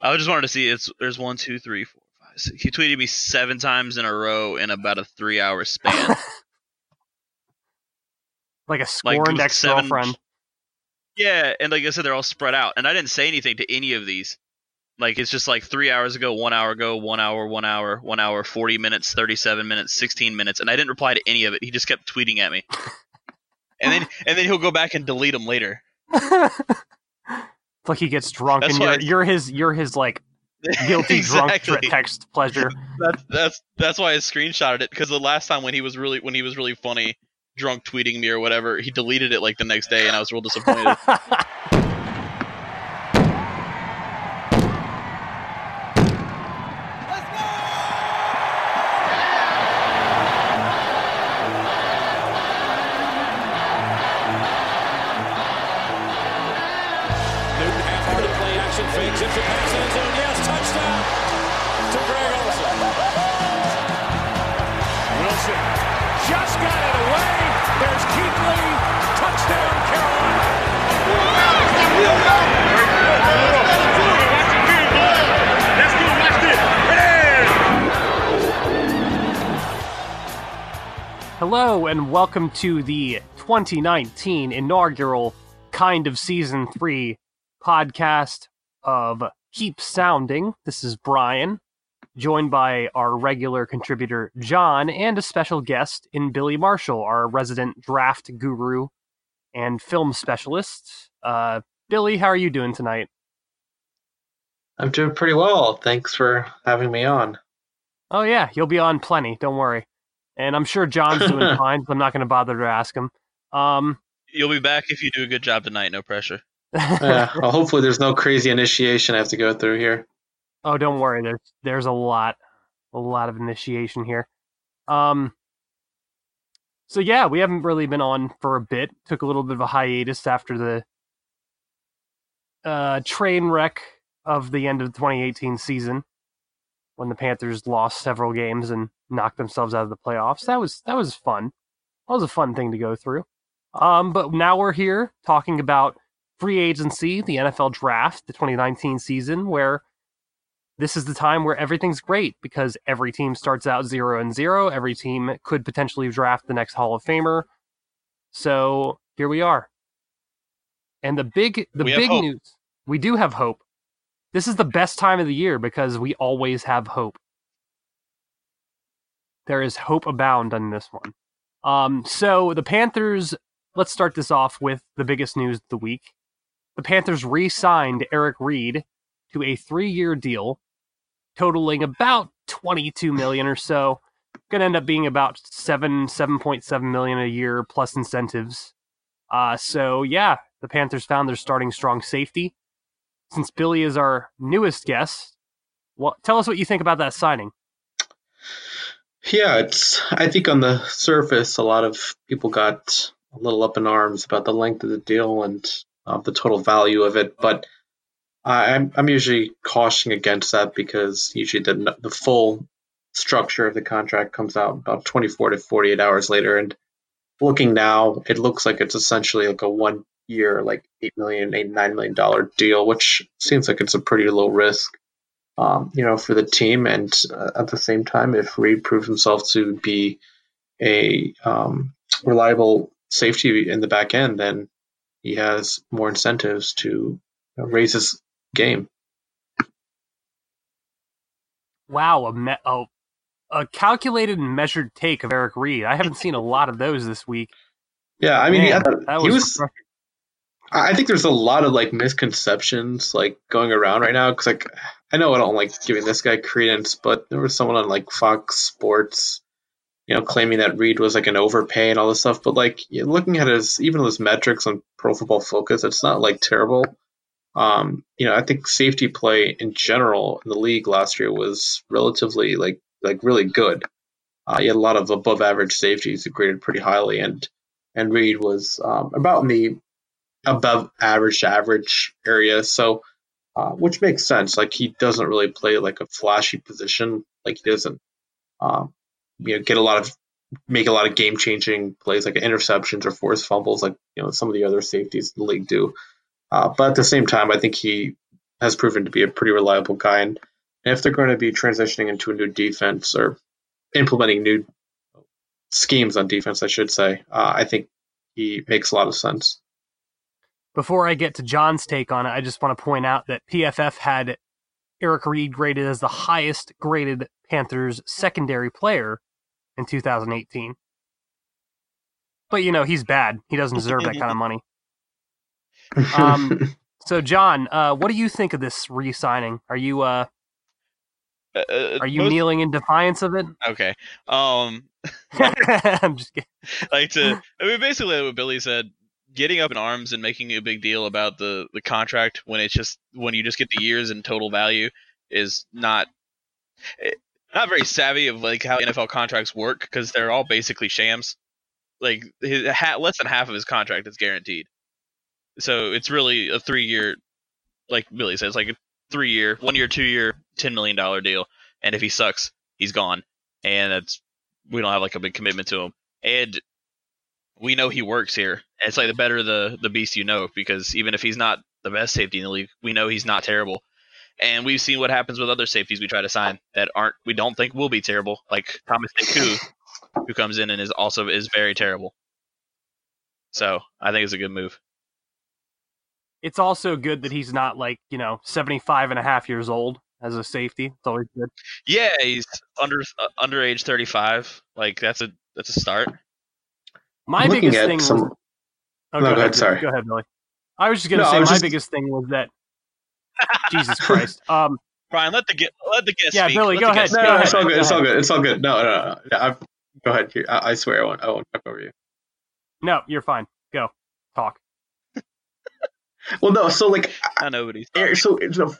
I just wanted to see it's there's one, two, three, four, five, six. He tweeted me seven times in a row in about a three hour span. like a Like, scorned was ex girlfriend. yeah, and like I said, they're all spread out, and I didn't say anything to any of these. Like it's just like three hours ago, one hour ago, one hour, one hour, one hour, forty minutes, thirty-seven minutes, sixteen minutes, and I didn't reply to any of it. He just kept tweeting at me, and then and then he'll go back and delete them later. Like he gets drunk That's and you're, I- you're his you're his like guilty drunk text pleasure. That's that's that's why I screenshotted it because the last time when he was really when he was really funny, drunk tweeting me or whatever, he deleted it like the next day, and I was real disappointed. Hello and welcome to the 2019 inaugural kind of season 3 podcast of Keep Pounding. This is Brian, joined by our regular contributor Jon and a special guest in Billy Marshall, our resident draft guru and film specialist. Uh, Billy, how are you doing tonight? I'm doing pretty well. Thanks for having me on. Oh yeah, you'll be on plenty. Don't worry. And I'm sure Jon's doing fine. So I'm not going to bother to ask him. Um, You'll be back if you do a good job tonight. No pressure. Yeah, well, hopefully there's no crazy initiation I have to go through here. oh, don't worry. There's there's a lot, a lot of initiation here. Um. So yeah, we haven't really been on for a bit. Took a little bit of a hiatus after the uh, train wreck of the end of the 2018 season, when the Panthers lost several games and knocked themselves out of the playoffs. That was that was fun. That was a fun thing to go through. Um, but now we're here talking about free agency, the NFL draft, the 2019 season, where this is the time where everything's great because every team starts out zero and zero. Every team could potentially draft the next Hall of Famer. So here we are. And the big the We big news. We do have hope. This is the best time of the year because we always have hope. There is hope abound on this one. Um, so the Panthers, let's start this off with the biggest news of the week. The Panthers re signed Eric Reid to a three year deal totaling about 22 million or so. Going to end up being about 7 7.7 million a year plus incentives. Uh, so yeah, the Panthers found their starting strong safety. Since Billy is our newest guest, well, tell us what you think about that signing. Yeah, it's. I think on the surface, a lot of people got a little up in arms about the length of the deal and uh, the total value of it, but I'm I'm usually cautioning against that because usually the the full structure of the contract comes out about 24 to 48 hours later, and looking now, it looks like it's essentially like a one year, like eight million, eight nine million dollar deal, which seems like it's a pretty low risk um, you know, for the team. And uh, at the same time, if Reid proves himself to be a um, reliable safety in the back end, then he has more incentives to you know, raise his game. Wow, a, me- a, a calculated and measured take of Eric Reid. I haven't seen a lot of those this week. Yeah, I mean, he, Man, he was was. I think there's a lot of like misconceptions like going around right now because like I know I don't like giving this guy credence, but there was someone on like Fox Sports, you know, claiming that Reid was like an overpay and all this stuff. But like looking at his even his metrics on Pro Football Focus, it's not like terrible. Um, you know, I think safety play in general in the league last year was relatively like like really good. Uh, you had a lot of above average safeties who graded pretty highly, and and Reid was um, about in the above average average area. So, uh, which makes sense. Like he doesn't really play like a flashy position. Like he doesn't, um, you know, get a lot of make a lot of game changing plays like interceptions or forced fumbles, like you know some of the other safeties in the league do. Uh, but at the same time, I think he has proven to be a pretty reliable guy. And if they're going to be transitioning into a new defense or implementing new schemes on defense, I should say, uh, I think he makes a lot of sense. Before I get to Jon's take on it, I just want to point out that PFF had Eric Reid graded as the highest graded Panthers secondary player in 2018. But you know, he's bad. He doesn't deserve that kind of money. Um, so John, uh, what do you think of this re-signing? Are you uh, Uh, are you most- kneeling in defiance of it? Okay. Um, I'm just kidding. like to, I mean, basically what Billy said, getting up in arms and making a big deal about the the contract when it's just when you just get the years and total value is not eh, not very savvy of like how NFL contracts work because they're all basically shams. Like his, less than half of his contract is guaranteed, so it's really a three year, like Billy says, like a three year, one year, two year, ten million dollar deal. And if he sucks, he's gone, and that's we don't have like a big commitment to him. And we know he works here. It's like the better the the beast you know, because even if he's not the best safety in the league, we know he's not terrible. And we've seen what happens with other safeties we try to sign that aren't we don't think will be terrible, like Thomas DeCoud, who comes in and is also is very terrible. So I think it's a good move. It's also good that he's not like, you know, 75 and a half years old as a safety. It's always good. Yeah, he's under uh, under age thirty five. Like that's a that's a start. My I'm biggest at thing some- was. Oh, No, go ahead, sorry. Go ahead, Billy. I was just gonna No, say my just- biggest thing was that. Jesus Christ. Um, Brian, let the get let the guest Yeah, speak. Billy, Let go ahead. guest No, Go no, ahead. it's all good. Go It's all good. It's all good. No, no, no. no. I, go ahead. I, I swear I won't. I won't talk over you. no, you're fine. Go talk. Well, no. So like, I know what he's Eric, so, so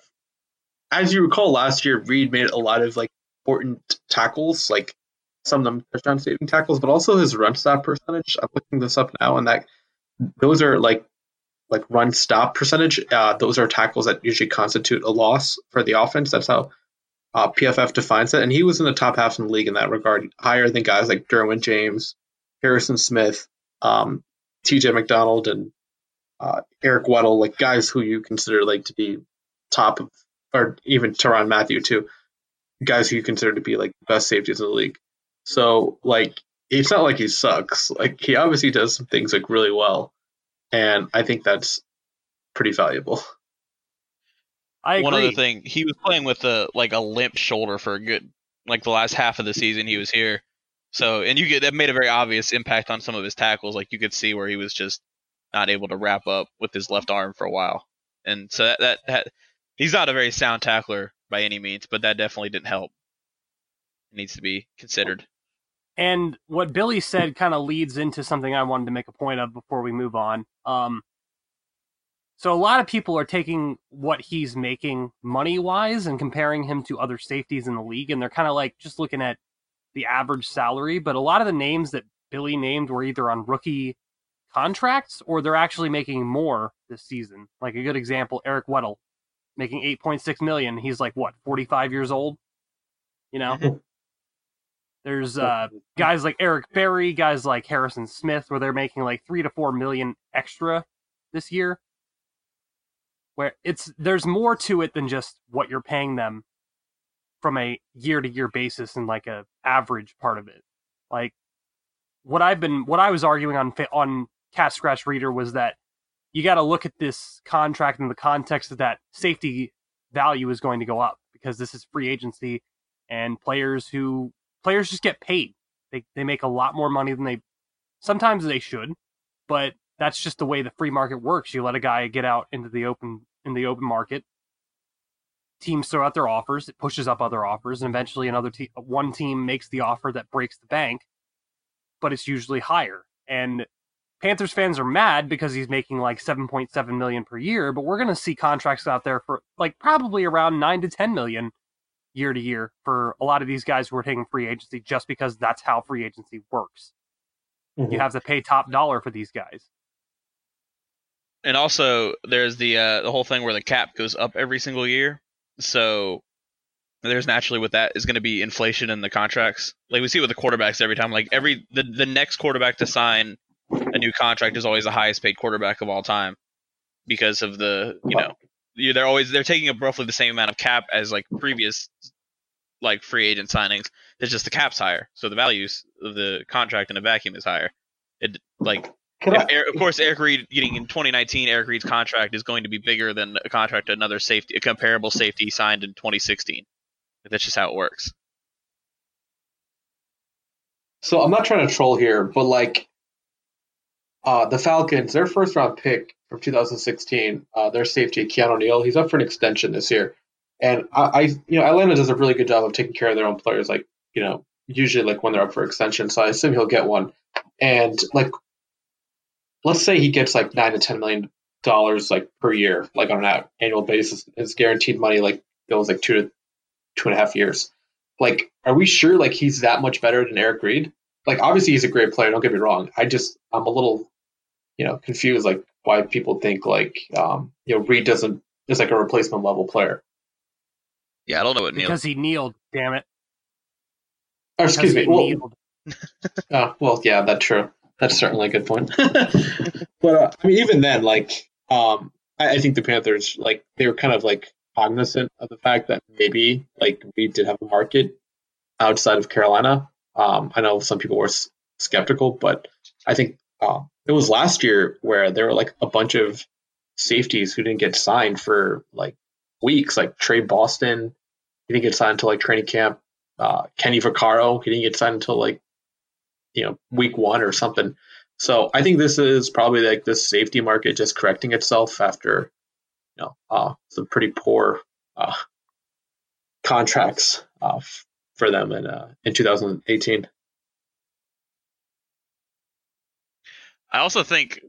as you recall, last year Reid made a lot of like important tackles, like some of them touchdown saving tackles, but also his run stop percentage. I'm looking this up now, and that those are like like run stop percentage. Uh, those are tackles that usually constitute a loss for the offense. That's how uh, PFF defines it, and he was in the top half in the league in that regard, higher than guys like Derwin James, Harrison Smith, um, T.J. McDonald, and uh, Eric Weddle, like guys who you consider like to be top of, or even Tyrann Mathieu too, guys who you consider to be like best safeties in the league. So like it's not like he sucks. Like he obviously does some things like really well, and I think that's pretty valuable. I one agree. other thing, he was playing with a like a limp shoulder for a good like the last half of the season he was here. So and you get that made a very obvious impact on some of his tackles. Like you could see where he was just not able to wrap up with his left arm for a while. And so that that, that he's not a very sound tackler by any means, but that definitely didn't help. It needs to be considered. And what Billy said kind of leads into something I wanted to make a point of before we move on. Um, so a lot of people are taking what he's making money wise and comparing him to other safeties in the league, and they're kind of like just looking at the average salary. But a lot of the names that Billy named were either on rookie contracts or they're actually making more this season. Like a good example, Eric Weddle making 8.6 million. He's like what, 45 years old? You know? There's uh, guys like Eric Berry, guys like Harrison Smith, where they're making like three to four million extra this year. Where it's there's more to it than just what you're paying them from a year to year basis and like a average part of it. Like what I've been what I was arguing on on Cat Scratch Reader was that you got to look at this contract in the context of that safety value is going to go up because this is free agency and players who players just get paid. They they make a lot more money than they sometimes they should, but that's just the way the free market works. You let a guy get out into the open in the open market. Teams throw out their offers, it pushes up other offers, and eventually another team one team makes the offer that breaks the bank, but it's usually higher. And Panthers fans are mad because he's making like 7.7 million per year, but we're going to see contracts out there for like probably around 9 to 10 million year to year for a lot of these guys who are taking free agency just because that's how free agency works. Mm-hmm. You have to pay top dollar for these guys. And also there's the uh, the whole thing where the cap goes up every single year. So there's naturally with that is going to be inflation in the contracts. Like we see with the quarterbacks every time. Like every the, the next quarterback to sign a new contract is always the highest paid quarterback of all time because of the you know they're always they're taking up roughly the same amount of cap as like previous like free agent signings. It's just the cap's higher, so the values of the contract in a vacuum is higher. It like of course Eric Reid getting in 2019 Eric Reid's contract is going to be bigger than a contract another safety a comparable safety signed in 2016. That's just how it works. So I'm not trying to troll here, but like uh, the Falcons, their first round pick from 2016, uh, their safety Keanu Neal, he's up for an extension this year, and I, I, you know, Atlanta does a really good job of taking care of their own players, like you know, usually like when they're up for extension. So I assume he'll get one, and like, let's say he gets like nine to ten million dollars like per year, like on an annual basis. His guaranteed money like goes like two to two and a half years. Like, are we sure like he's that much better than Eric Reid? Like, obviously he's a great player. Don't get me wrong. I just I'm a little, you know, confused like why people think like um you know Reid doesn't is like a replacement level player. Yeah, I don't know what because he kneeled. Damn it. Or, excuse me. Well, uh, well, yeah, that's true. That's certainly a good point. but uh, I mean, even then, like, um, I, I think the Panthers, like, they were kind of like cognizant of the fact that maybe like we did have a market outside of Carolina. Um, I know some people were s- skeptical, but I think uh, it was last year where there were like a bunch of safeties who didn't get signed for like weeks, like Tre Boston. He didn't get signed until like training camp. Uh, Kenny Vaccaro, he didn't get signed until like you know week one or something. So I think this is probably like this safety market just correcting itself after you know, uh, some pretty poor uh, contracts uh, for them in uh, in 2018. I also think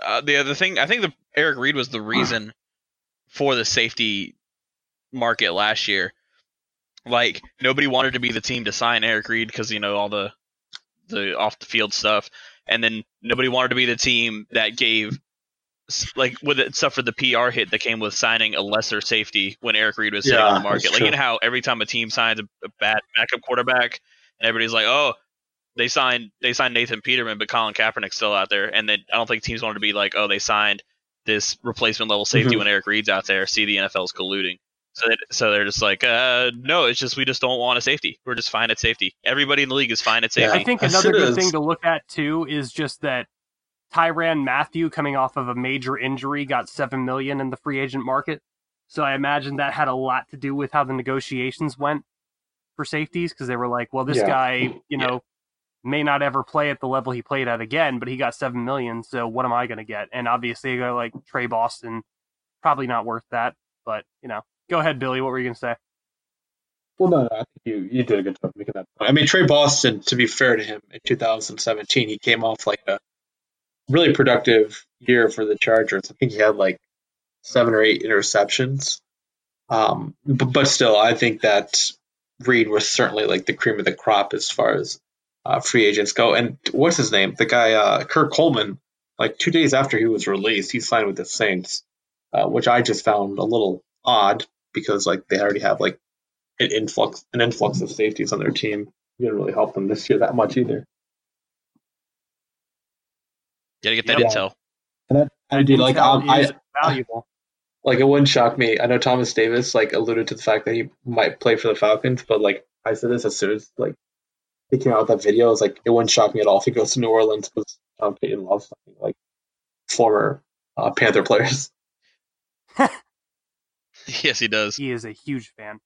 uh, the other thing I think the Eric Reid was the reason for the safety market last year. Like nobody wanted to be the team to sign Eric Reid because you know all the the off the field stuff, and then nobody wanted to be the team that gave like with it suffered the PR hit that came with signing a lesser safety when Eric Reid was sitting yeah, on the market. Like true. you know how every time a team signs a, a, bad backup quarterback, and everybody's like, oh, they signed they signed Nathan Peterman, but Colin Kaepernick's still out there. And then I don't think teams wanted to be like, oh, they signed this replacement level safety mm-hmm. when Eric Reid's out there. See the NFL's colluding. So, they, so they're just like, uh, no, it's just we just don't want a safety. We're just fine at safety. Everybody in the league is fine at safety. Yeah, I think another good thing to look at too is just that Tyrann Mathieu, coming off of a major injury, got seven million in the free agent market. So I imagine that had a lot to do with how the negotiations went for safeties because they were like, well, this yeah. guy, you know, yeah. May not ever play at the level he played at again, but he got seven million. So what am I going to get? And obviously, like Tre Boston, probably not worth that. But you know, go ahead, Billy. What were you going to say? Well, no, no, I think you, you did a good job making that point. I mean, Tre Boston, to be fair to him, in 2017, he came off like a really productive year for the Chargers. I think he had like seven or eight interceptions. Um, but, but still, I think that Reid was certainly like the cream of the crop as far as uh, free agents go. And what's his name? The guy, uh, Kurt Coleman, like two days after he was released, he signed with the Saints, uh, which I just found a little odd because like they already have like an influx, an influx of safeties on their team. It didn't really help them this year that much either. Gotta get that yeah. intel. And that, I did like um, I valuable. Like it wouldn't shock me. I know Thomas Davis like alluded to the fact that he might play for the Falcons, but like I said this as soon as like he came out with that video, I was like it wouldn't shock me at all if he goes to New Orleans because Tom Payton loves something like former uh, Panther players. yes, he does. He is a huge fan.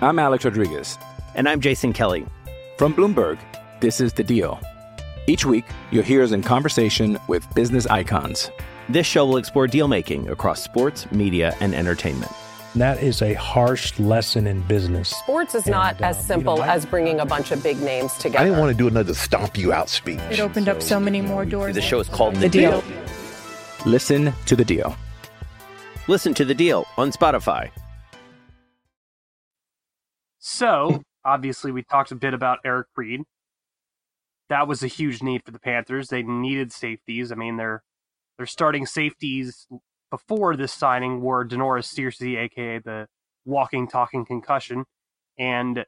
I'm Alex Rodriguez. And I'm Jason Kelly. From Bloomberg, this is The Deal. Each week, you'll hear us in conversation with business icons. This show will explore deal making across sports, media, and entertainment And that is a harsh lesson in business. Sports is not And, as um, you simple know, I- as bringing a bunch of big names together. I didn't want to do another stomp you out speech. It opened up so many more doors. The show is called The Deal. Listen to the deal. Listen to the deal on Spotify. So, obviously, we talked a bit about Eric Reid. That was a huge need for the Panthers. They needed safeties. I mean, their their starting safeties before this signing were Da'Norris Searcy, aka the walking, talking concussion, and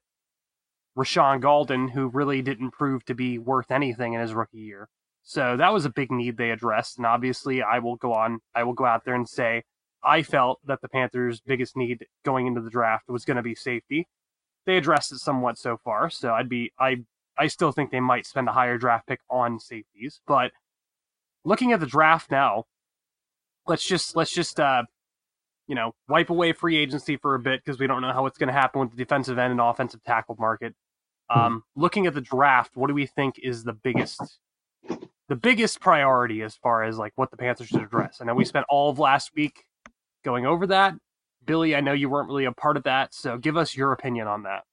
Rashaan Gaulden, who really didn't prove to be worth anything in his rookie year. So that was a big need they addressed. And obviously, I will go on. I will go out there and say I felt that the Panthers' biggest need going into the draft was going to be safety they addressed it somewhat so far. So I'd be I I still think they might spend a higher draft pick on safeties, but looking at the draft now, let's just let's just uh you know wipe away free agency for a bit because we don't know how it's going to happen with the defensive end and offensive tackle market. Um, looking at the draft, what do we think is the biggest the biggest priority as far as like what the Panthers should address? I know we spent all of last week going over that. Billy, I know you weren't really a part of that, so give us your opinion on that.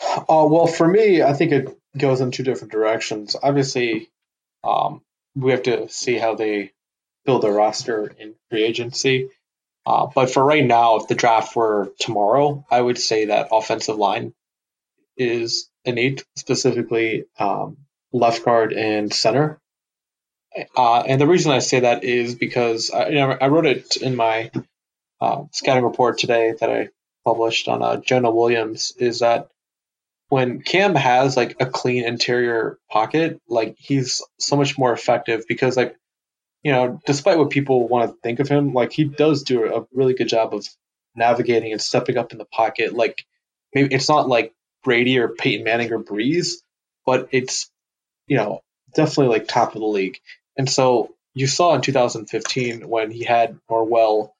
Uh, well, for me, I think it goes in two different directions. Obviously, um, we have to see how they build their roster in free agency. Uh, but for right now, if the draft were tomorrow, I would say that offensive line is a need, specifically um, left guard and center. Uh, and the reason I say that is because I, you know, I wrote it in my uh, scouting report today that I published on uh, Jonah Williams. Is that when Cam has like a clean interior pocket, like he's so much more effective because like you know, despite what people want to think of him, like he does do a really good job of navigating and stepping up in the pocket. Like maybe it's not like Brady or Peyton Manning or Brees, but it's you know definitely like top of the league. And so you saw in 2015 when he had Norwell,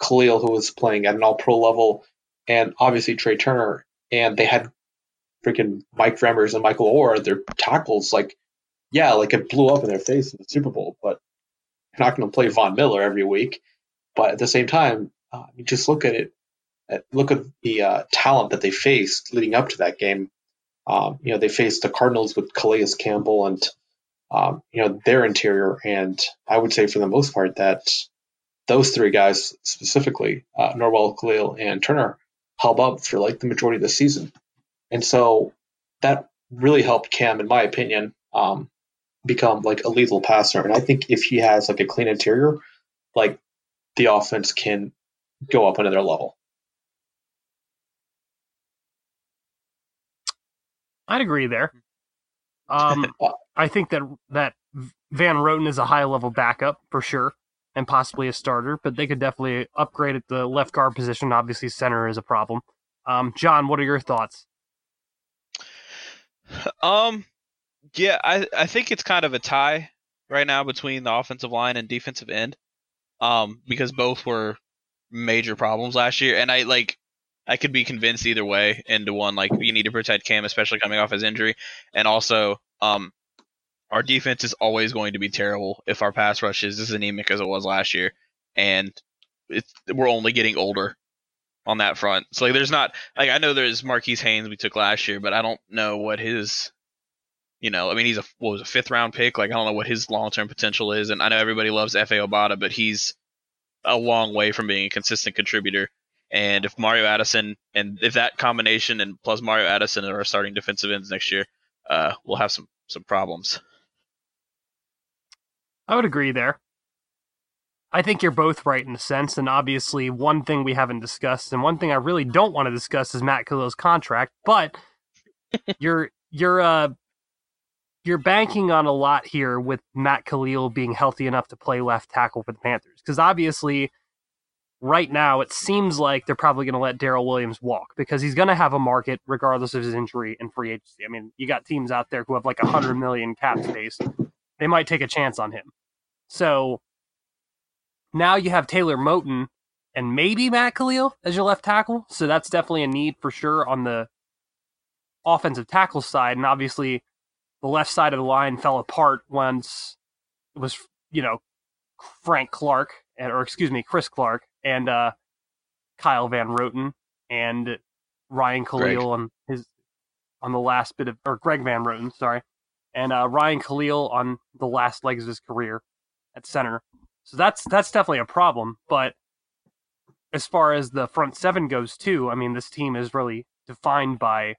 Kalil, who was playing at an All-Pro level, and obviously Trai Turner, and they had freaking Mike Remmers and Michael Oher, their tackles, like, yeah, like it blew up in their face in the Super Bowl, but you're not going to play Von Miller every week. But at the same time, uh, you just look at it, at, look at the uh, talent that they faced leading up to that game. Um, you know, they faced the Cardinals with Calais Campbell and, um, you know, their interior. And I would say for the most part that those three guys specifically, uh, Norwell, Kalil, and Turner, held up for like the majority of the season. And so that really helped Cam, in my opinion, um, become like a lethal passer. And I think if he has like a clean interior, like the offense can go up another level. I'd agree there. Um, I think that that Van Roten is a high level backup for sure, and possibly a starter. But they could definitely upgrade at the left guard position. Obviously, center is a problem. Um, Jon, what are your thoughts? Um, yeah, I I think it's kind of a tie right now between the offensive line and defensive end. Um, because both were major problems last year, and I like I could be convinced either way into one. Like you need to protect Cam, especially coming off his injury, and also um, our defense is always going to be terrible if our pass rush is as anemic as it was last year, and it's we're only getting older on that front. So like, there's not like I know there's Marquis Haynes we took last year, but I don't know what his, you know, I mean he's a what was a fifth round pick. Like I don't know what his long term potential is, and I know everybody loves Efe Obada, but he's a long way from being a consistent contributor. And if Mario Addison and if that combination and plus Mario Addison are our starting defensive ends next year, uh, we'll have some some problems. I would agree there. I think you're both right in a sense, and obviously one thing we haven't discussed, and one thing I really don't want to discuss is Matt Kalil's contract. But you're you're uh you're banking on a lot here with Matt Kalil being healthy enough to play left tackle for the Panthers, because obviously right now it seems like they're probably going to let Daryl Williams walk because he's going to have a market regardless of his injury and free agency. I mean, you got teams out there who have like a hundred million cap space; they might take a chance on him. So now you have Taylor Moton and maybe Matt Kalil as your left tackle. So that's definitely a need for sure on the offensive tackle side. And obviously, the left side of the line fell apart once it was, you know, Frank Clark, and, or excuse me, Chris Clark. And uh, Kyle Van Roten and Ryan Greg. Kalil on his on the last bit of or Greg Van Roten, sorry, and uh, Ryan Kalil on the last legs of his career at center. So that's that's definitely a problem. But as far as the front seven goes, too, I mean, this team is really defined by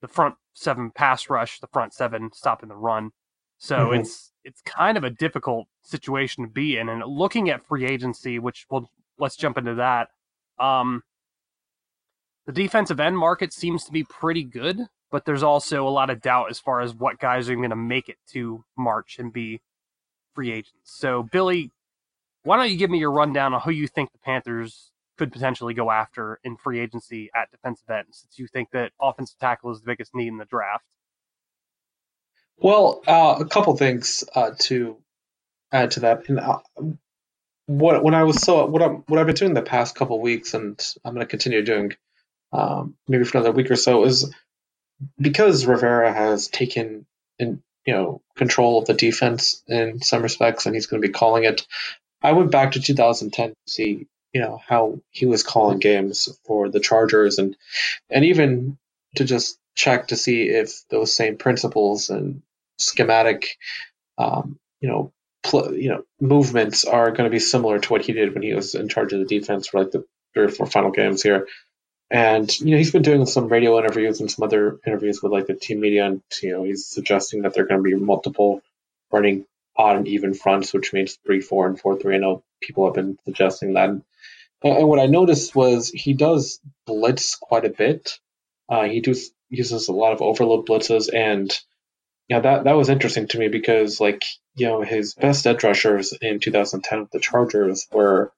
the front seven pass rush, the front seven stopping the run. So Mhm. it's it's kind of a difficult situation to be in. And looking at free agency, which well, let's jump into that. Um, the defensive end market seems to be pretty good, but there's also a lot of doubt as far as what guys are going to make it to March and be free agents. So, Billy, why don't you give me your rundown on who you think the Panthers could potentially go after in free agency at defensive end, since you think that offensive tackle is the biggest need in the draft? Well, uh, a couple things uh, to add to that. And uh, what when I was so what I'm what I've been doing the past couple weeks, and I'm going to continue doing um, maybe for another week or so, is because Rivera has taken in you know control of the defense in some respects, and he's going to be calling it. I went back to 2010 to see you know how he was calling games for the Chargers, and and even to just check to see if those same principles and schematic, um, you know, pl- you know, movements are going to be similar to what he did when he was in charge of the defense for like the three or four final games here. And you know, he's been doing some radio interviews and some other interviews with like the team media, and you know, he's suggesting that there are going to be multiple running odd and even fronts, which means three four and four three. I know people have been suggesting that. And, what I noticed was he does blitz quite a bit. Uh, he does uses a lot of overload blitzes, and yeah, that that was interesting to me because like you know his best edge rushers in 2010 with the Chargers were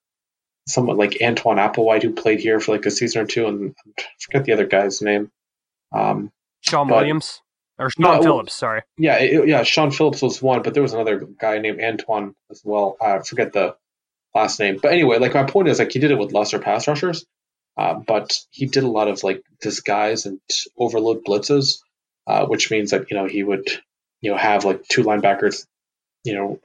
someone like Antwan Applewhite who played here for like a season or two, and I forget the other guy's name. Um, Sean But- Williams or Sean No, Phillips, sorry. yeah, it, yeah, Shaun Phillips was one, but there was another guy named Antoine as well. I forget the last name, but anyway, like my point is like he did it with lesser pass rushers, uh, but he did a lot of like disguise and overload blitzes, uh, which means that you know he would you know have like two linebackers, you know,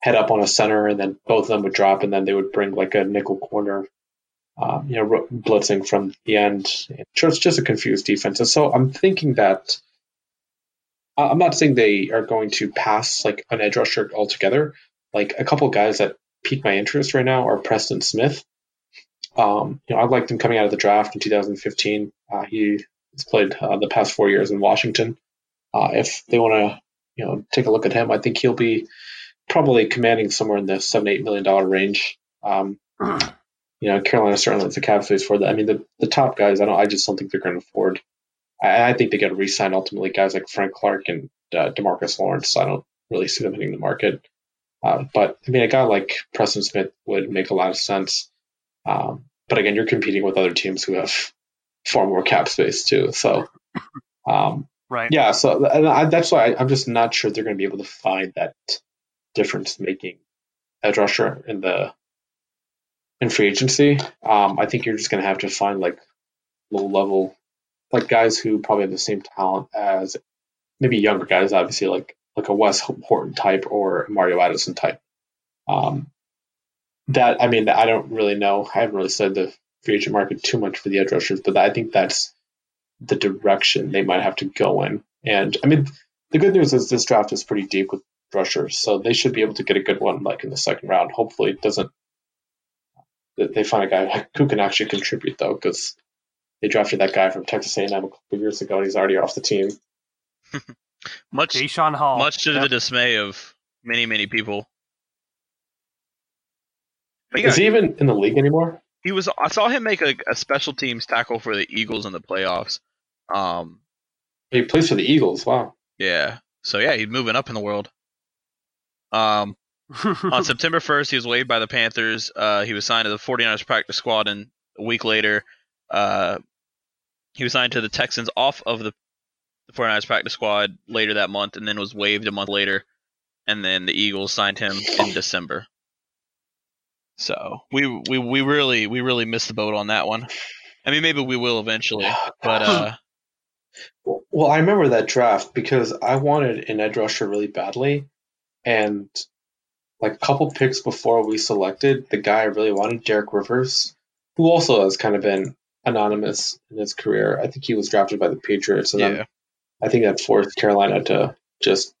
head up on a center, and then both of them would drop, and then they would bring like a nickel corner. Um, you know, blitzing from the end. So it's just a confused defense. And so I'm thinking that I'm not saying they are going to pass like an edge rusher altogether. Like a couple guys that pique my interest right now are Preston Smith. Um, you know, I liked him coming out of the draft in 2015. Uh, he has played uh, the past four years in Washington. Uh, if they want to, you know, take a look at him, I think he'll be probably commanding somewhere in the seven eight million dollar range. Um, you know, Carolina certainly has the cap space for that. I mean, the, the top guys, I don't, I just don't think they're going to afford. I, I think they get to re-sign ultimately guys like Frank Clark and uh, Demarcus Lawrence. I don't really see them hitting the market. Uh, but I mean, a guy like Preston Smith would make a lot of sense. Um, but again, you're competing with other teams who have far more cap space too. So, um, Right. yeah. So and I, that's why I, I'm just not sure they're going to be able to find that difference-making edge rusher in the in free agency. Um, I think you're just going to have to find like low-level, like guys who probably have the same talent as maybe younger guys, obviously like like a Wes Horton type or Mario Addison type. Um, that I mean, I don't really know. I haven't really studied the free agent market too much for the edge rushers, but I think that's the direction they might have to go in. And I mean, the good news is this draft is pretty deep with rushers, so they should be able to get a good one like in the second round. Hopefully, it doesn't. They find a guy who can actually contribute though, because they drafted that guy from Texas A&M a couple years ago, and he's already off the team. Much Daeshon Hall. much to Yep. the dismay of many many people. But yeah, Is he even in the league anymore? he was. I saw him make a, a special teams tackle for the Eagles in the playoffs. Um, He plays for the Eagles. Wow. yeah. So yeah, he's moving up in the world. Um, on September 1st, he was waived by the Panthers. Uh, he was signed to the 49ers practice squad, and a week later, uh, he was signed to the Texans off of the, the 49ers practice squad later that month, and then was waived a month later. And then the Eagles signed him in December. So we we we really we really missed the boat on that one. I mean, maybe we will eventually, but uh, Well, I remember that draft because I wanted an edge rusher really badly, and like a couple picks before we selected the guy I really wanted, Derek Rivers, who also has kind of been anonymous in his career. I think he was drafted by the Patriots, and Yeah. Then I think that forced Carolina to just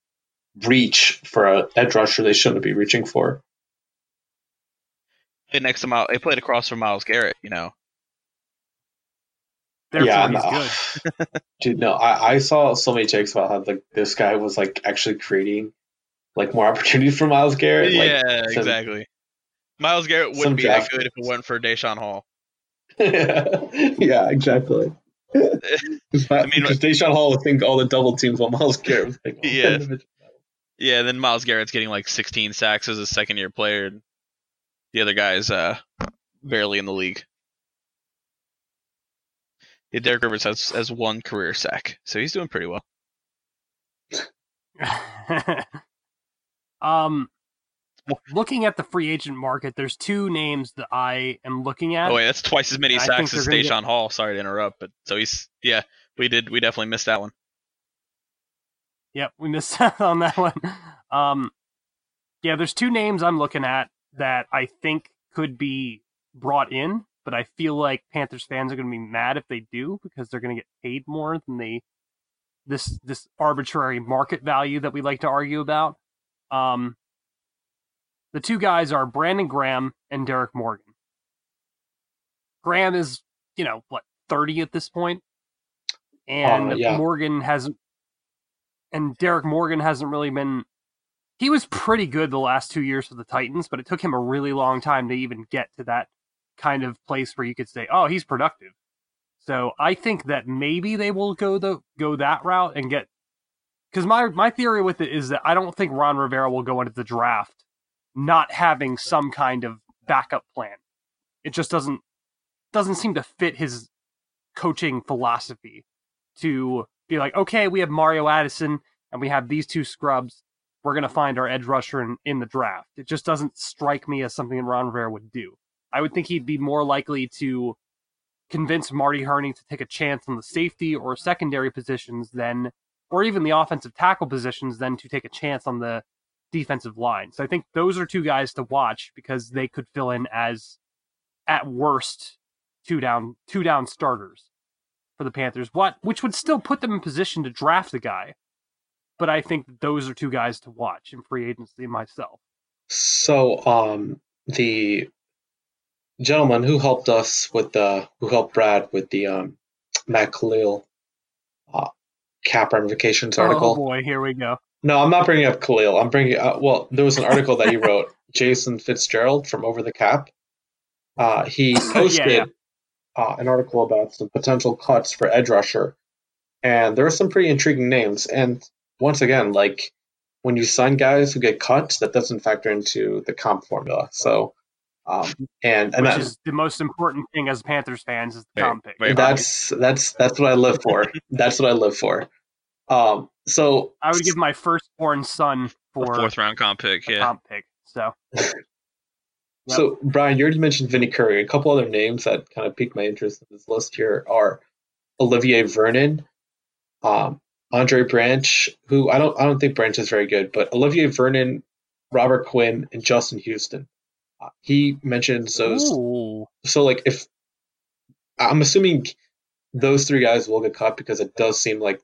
reach for a edge rusher they shouldn't be reaching for. Played next to Miles, they played across from Myles Garrett. You know, Therefore, yeah, he's no. good. dude. No, I, I saw so many takes about how like this guy was like actually creating like more opportunities for Myles Garrett. like, yeah, some- exactly. Myles Garrett wouldn't be draft that good if it weren't for Daeshon Hall. yeah, exactly. Because I mean, Daeshon Hall would think all the double teams while Myles Garrett was like, Yeah. Yeah, then Myles Garrett's getting like 16 sacks as a second year player. and The other guy's uh, barely in the league. Yeah, Derek Rivers has, has one career sack, so he's doing pretty well. um, looking at the free agent market, there's two names that I am looking at. Oh wait, that's twice as many sacks as Daeshon get- Hall. Sorry to interrupt, but so he's yeah, we did we definitely missed that one. Yep, we missed out on that one. Um, yeah, there's two names I'm looking at that I think could be brought in, but I feel like Panthers fans are going to be mad if they do because they're going to get paid more than they this this arbitrary market value that we like to argue about. Um, the two guys are Brandon Graham and Derrick Morgan. Graham is, you know, what 30 at this point, and Uh, yeah. Morgan hasn't and Derrick Morgan hasn't really been. He was pretty good the last two years for the Titans, but it took him a really long time to even get to that kind of place where you could say, "Oh, he's productive." So I think that maybe they will go the go that route and get. Because my my theory with it is that I don't think Ron Rivera will go into the draft not having some kind of backup plan. It just doesn't doesn't seem to fit his coaching philosophy to be like, okay, we have Mario Addison and we have these two scrubs. We're going to find our edge rusher in, in the draft. It just doesn't strike me as something Ron Rivera would do. I would think he'd be more likely to convince Marty Hurney to take a chance on the safety or secondary positions than, or even the offensive tackle positions than to take a chance on the defensive line. So I think those are two guys to watch because they could fill in as, at worst, two down two down starters for the Panthers. What which would still put them in position to draft a guy. But I think those are two guys to watch in free agency myself. So, um, the gentleman who helped us with the who helped Brad with the um, Matt Kalil uh, cap ramifications article. Oh boy, here we go. No, I'm not bringing up Kalil. I'm bringing uh, well, there was an article that he wrote, Jason Fitzgerald from Over the Cap. Uh, he posted yeah. Uh, an article about some potential cuts for edge rusher, and there are some pretty intriguing names. And once again, like when you sign guys who get cut, that doesn't factor into the comp formula. So, um, and and Which that, is the most important thing as Panthers fans is the Right, comp pick. right. that's that's that's what I live for. that's what I live for. Um, so I would give my firstborn son for Fourth round comp pick, yeah. comp pick. So Yep. So, Brian, you already mentioned Vinny Curry. A couple other names that kind of piqued my interest in this list here are Olivier Vernon, um, Andre Branch, who I don't I don't think Branch is very good, but Olivier Vernon, Robert Quinn, and Justin Houston. Uh, he mentions those. Ooh. So, like, if I'm assuming those three guys will get cut because it does seem like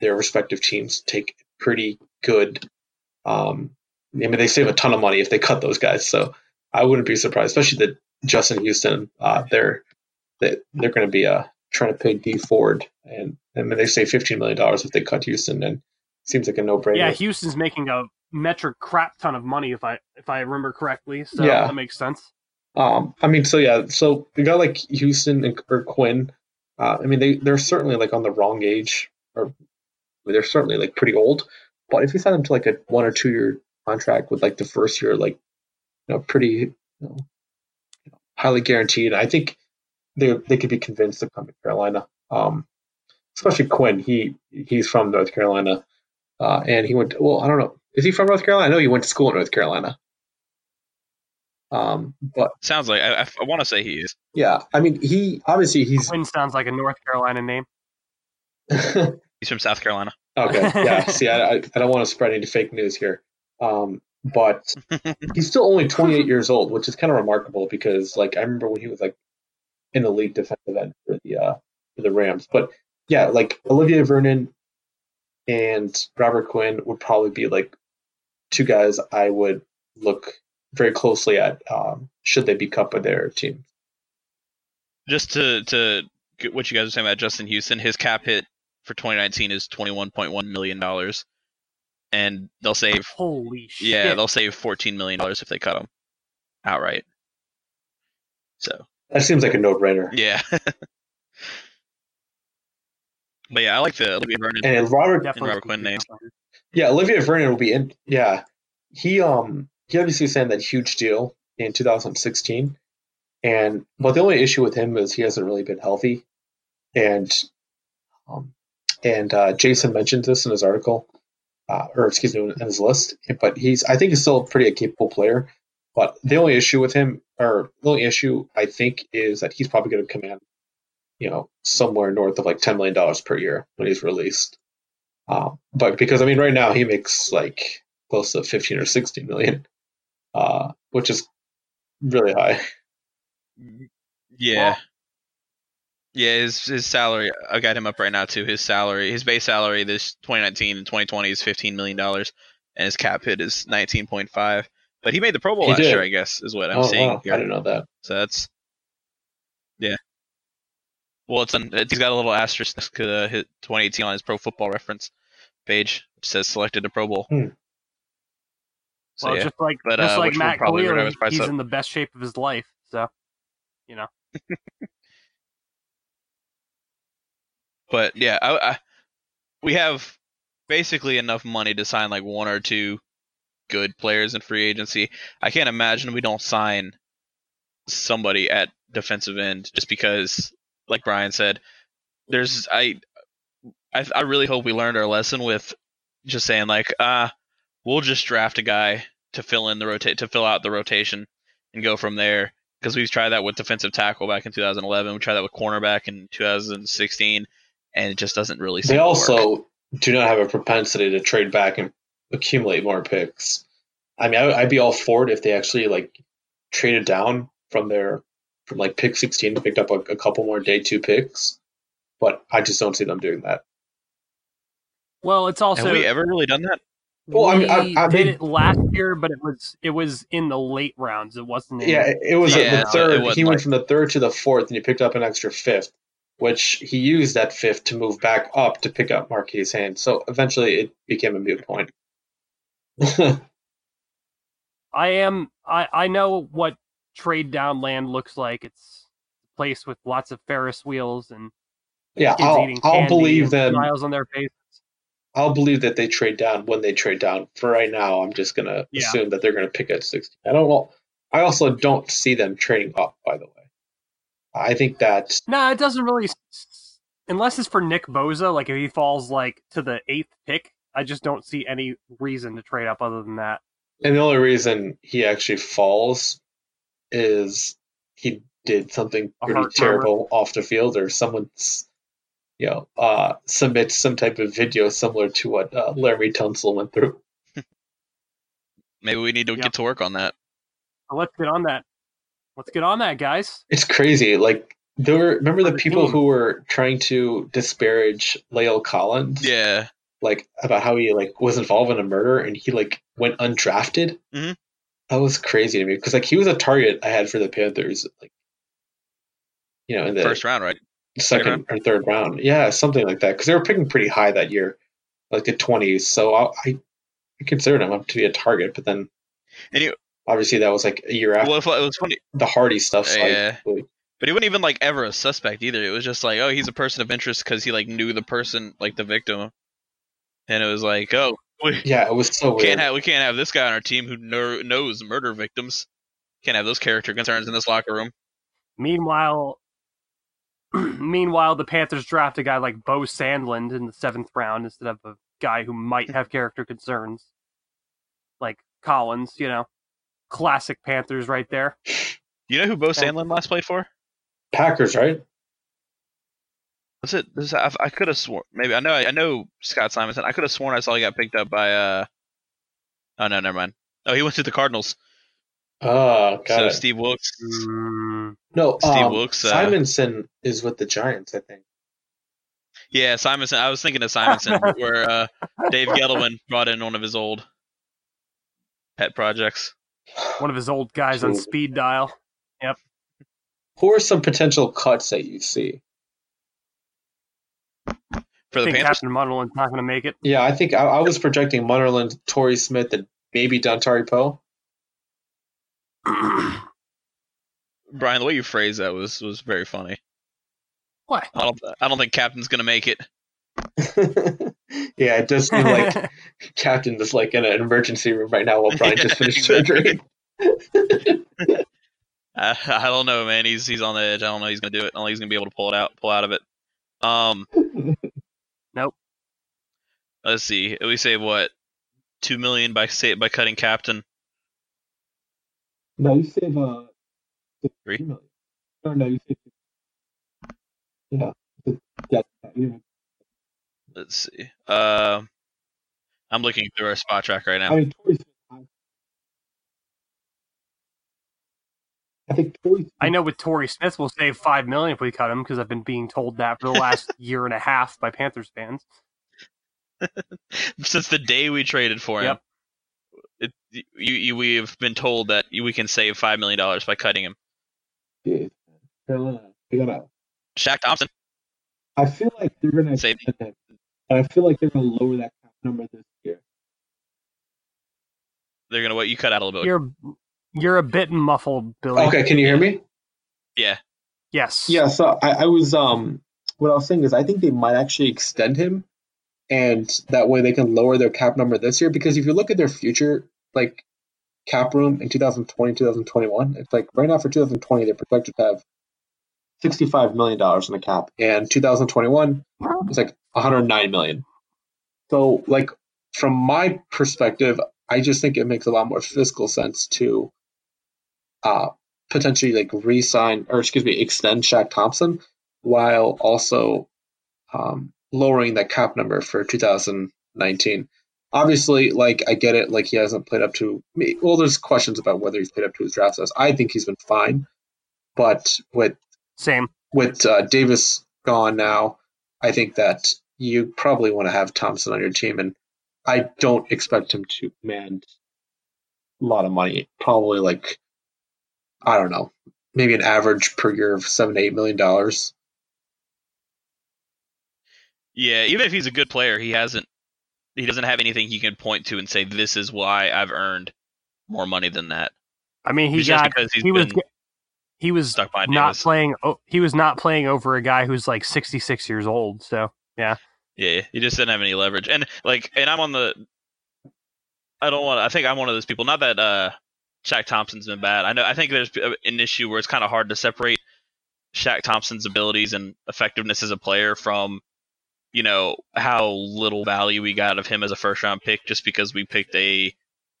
their respective teams take pretty good. Um, I mean, they save a ton of money if they cut those guys. So I wouldn't be surprised, especially that Justin Houston. Uh, they're they, they're going to be uh, trying to pay Dee Ford, and I mean they save fifteen million dollars if they cut Houston, and seems like a no brainer. Yeah, Houston's making a metric crap ton of money if I if I remember correctly. So Yeah. that makes sense. Um, I mean, so yeah, so a guy like Houston and or Quinn, uh, I mean, they they're certainly like on the wrong age, or they're certainly like pretty old. But if you sign them to like a one or two year contract with like the first year, like you know, pretty you know, highly guaranteed, I think they they could be convinced to come to Carolina. Um, especially Quinn, he he's from North Carolina, uh, and he went. Well, I don't know, is he from North Carolina? I know he went to school in North Carolina. Um, but Sounds like I, I, I want to say he is. yeah, I mean, he obviously he's Quinn sounds like a North Carolina name. He's from South Carolina. Okay. Yeah, see, I, I don't want to spread any fake news here, um, but he's still only 28 years old, which is kind of remarkable because like I remember when he was like an elite defensive end for the uh, for the Rams. But yeah, like Olivier Vernon and Robert Quinn would probably be like two guys I would look very closely at um, should they be cut by their team. Just to to get what you guys are saying about Justin Houston, his cap hit for 2019 is 21.1 million dollars, and they'll save Holy shit! yeah they'll save 14 million dollars if they cut him outright. So That seems like a no-brainer. yeah. But yeah, I like the Olivier Vernon. And Robert, Definitely Robert Quinn name. yeah, Olivier Vernon will be in. Yeah, he um he obviously signed that huge deal in 2016, and but the only issue with him is he hasn't really been healthy, and um and uh, Jason mentioned this in his article, uh, or excuse me, in his list. But he's I think he's still pretty a capable player. But the only issue with him, or the only issue I think, is that he's probably going to command, you know, somewhere north of like ten million dollars per year when he's released. Um, but because I mean, right now he makes like close to fifteen or sixteen million, uh, which is really high. Yeah. Yeah, his his salary. I got him up right now too. His salary, his base salary this 2019 and 2020 is 15 million dollars, and his cap hit is 19.5. But he made the Pro Bowl He last did. year, I guess, is what I'm oh seeing wow, I didn't know that. So that's yeah. Well, it's an, it's got a little asterisk next to the hit 2018 on his Pro Football Reference page. It says selected to Pro Bowl. Hmm. So well, yeah, just like But, just uh, like which Matt probably Cleary, he's up. in the best shape of his life. So, you know, but yeah, I, I, we have basically enough money to sign like one or two good players in free agency. I can't imagine we don't sign somebody at defensive end just because, like Brian said, there's I, I, I really hope we learned our lesson with just saying like, ah, we'll just draft a guy to fill in the rotate to fill out the rotation and go from there. Because we've tried that with defensive tackle back in 2011. We tried that with cornerback in 2016 and it just doesn't really seem They to work. also do not have a propensity to trade back and accumulate more picks. I mean, I, I'd be all for it if they actually like traded down from their from like pick 16 and picked up a, a couple more day two picks, but I just don't see them doing that. well, it's also have we ever really done that? Well, I mean, I- I did mean- it last year, but it was it was in the late rounds. It wasn't. In, Yeah, it, it was Yeah, the third. he went like- from the third to the fourth, and he picked up an extra fifth, which he used that fifth to move back up to pick up Marquis Haynes. So eventually, it became a moot point. I am. I I know what trade down land looks like. It's a place with lots of Ferris wheels and yeah, I'll, eating I'll candy believe and them. smiles on their faces. I'll believe that they trade down when they trade down. For right now, I'm just gonna Yeah. assume that they're gonna pick at 60. I don't know. I also don't see them trading up. By the way, I think that No, it doesn't really. Unless it's for Nick Bosa, like if he falls like to the eighth pick, I just don't see any reason to trade up other than that. And the only reason he actually falls is he did something pretty heart murmur. terrible off the field, or someone's, you know, uh, submits some type of video similar to what uh, Laremy Tunsil went through. Maybe we need to Yeah. get to work on that. Let's get on that. Let's get on that, guys. It's crazy. Like there were, remember the people who were trying to disparage La'el Collins? Yeah, like about how he like was involved in a murder and he like went undrafted. Mhm. That was crazy to me because like he was a target I had for the Panthers, like you know, in the first round, right? second or third round, yeah, something like that. Because they were picking pretty high that year, like the twenties. So I, I I considered him up to be a target, but then And you- obviously that was like a year after Well, it was funny, the Hardy stuff. So Yeah. completely- but he wasn't even like ever a suspect either. It was just like, oh, he's a person of interest because he like knew the person, like the victim, and it was like, oh, we yeah, it was so weird. can't have we can't have this guy on our team who know, knows murder victims. Can't have those character concerns in this locker room. Meanwhile, meanwhile, the Panthers draft a guy like Beau Sandland in the seventh round instead of a guy who might hmm. have character concerns, like Collins. You know, classic Panthers right there. You know who Beau Sandland last played for? Packers, right? Was it? This, I, I could have sworn. Maybe I know. I know Scott Simonson. I could have sworn I saw he got picked up by. uh Oh no, never mind. Oh, he went to the Cardinals. Oh, got so it. Steve Wilks. Mm, no, Steve um, Wilks, uh, Simonson is with the Giants, I think. Yeah, Simonson. I was thinking of Simonson, where uh, Dave Gettleman brought in one of his old pet projects one of his old guys on speed dial. Yep. Who are some potential cuts that you see? for I the think Panthers. Captain Munnerlyn's not going to make it. Yeah, I think I, I was projecting Munnerlyn, Torrey Smith, and maybe Dontari Poe. Brian, the way you phrased that was was very funny. What? I don't. I don't think Captain's gonna make it. yeah, it does seem like Captain is like in an emergency room right now while Brian Yeah, just finished exactly. surgery. I, I don't know, man. He's he's on the edge. I don't know. He's gonna do it. I don't think he's gonna be able to pull it out. Pull out of it. Um. Nope. Let's see. We save what? Two million by say by cutting Captain. no, you save uh three million. No, no, you save. Yeah, yeah, yeah. Let's see. Uh, I'm looking through our Spotrac right now. I mean, I- I think Torrey. Smith- I know with Torrey Smith, we'll save five million if we cut him because I've been being told that for the last year and a half by Panthers fans. Since the day we traded for him, Yep. it, you, you we have been told that we can save five million dollars by cutting him. Jeez, Carolina, they gotta. Shaq Thompson. I feel like they're gonna Save- extend him, but I feel like they're gonna lower that cap number this year. They're gonna what you cut out a little bit. You're you're a bit muffled, Billy. Okay, can you hear me? yeah. Yes. Yeah, so I, I was um what I was saying is I think they might actually extend him and that way they can lower their cap number this year because if you look at their future like cap room in 2020 2021 it's like right now for 2020 they're projected to have 65 million dollars in the cap and 2021 it's like 109 million so like from my perspective i just think it makes a lot more fiscal sense to uh potentially like re-sign or excuse me extend Shaq Thompson while also um, lowering that cap number for 2019. Obviously, like I get it, like he hasn't played up to me. Well, there's questions about whether he's played up to his draft size. I think he's been fine, but with Same. with uh, Davis gone now, I think that you probably want to have Thompson on your team, and I don't expect him to command a lot of money. Probably like I don't know, maybe an average per year of seven to eight million dollars. Yeah, even if he's a good player, he hasn't. He doesn't have anything he can point to and say, "This is why I've earned more money than that." I mean, he It's just got because he's he was been he was stuck behind not Davis. playing. Oh, he was not playing over a guy who's like 66 years old. So Yeah, he just didn't have any leverage, and like, and I'm on the. I don't want. I think I'm one of those people. Not that uh, Shaq Thompson's been bad. I know. I think there's an issue where it's kind of hard to separate Shaq Thompson's abilities and effectiveness as a player from, you know, how little value we got of him as a first round pick just because we picked a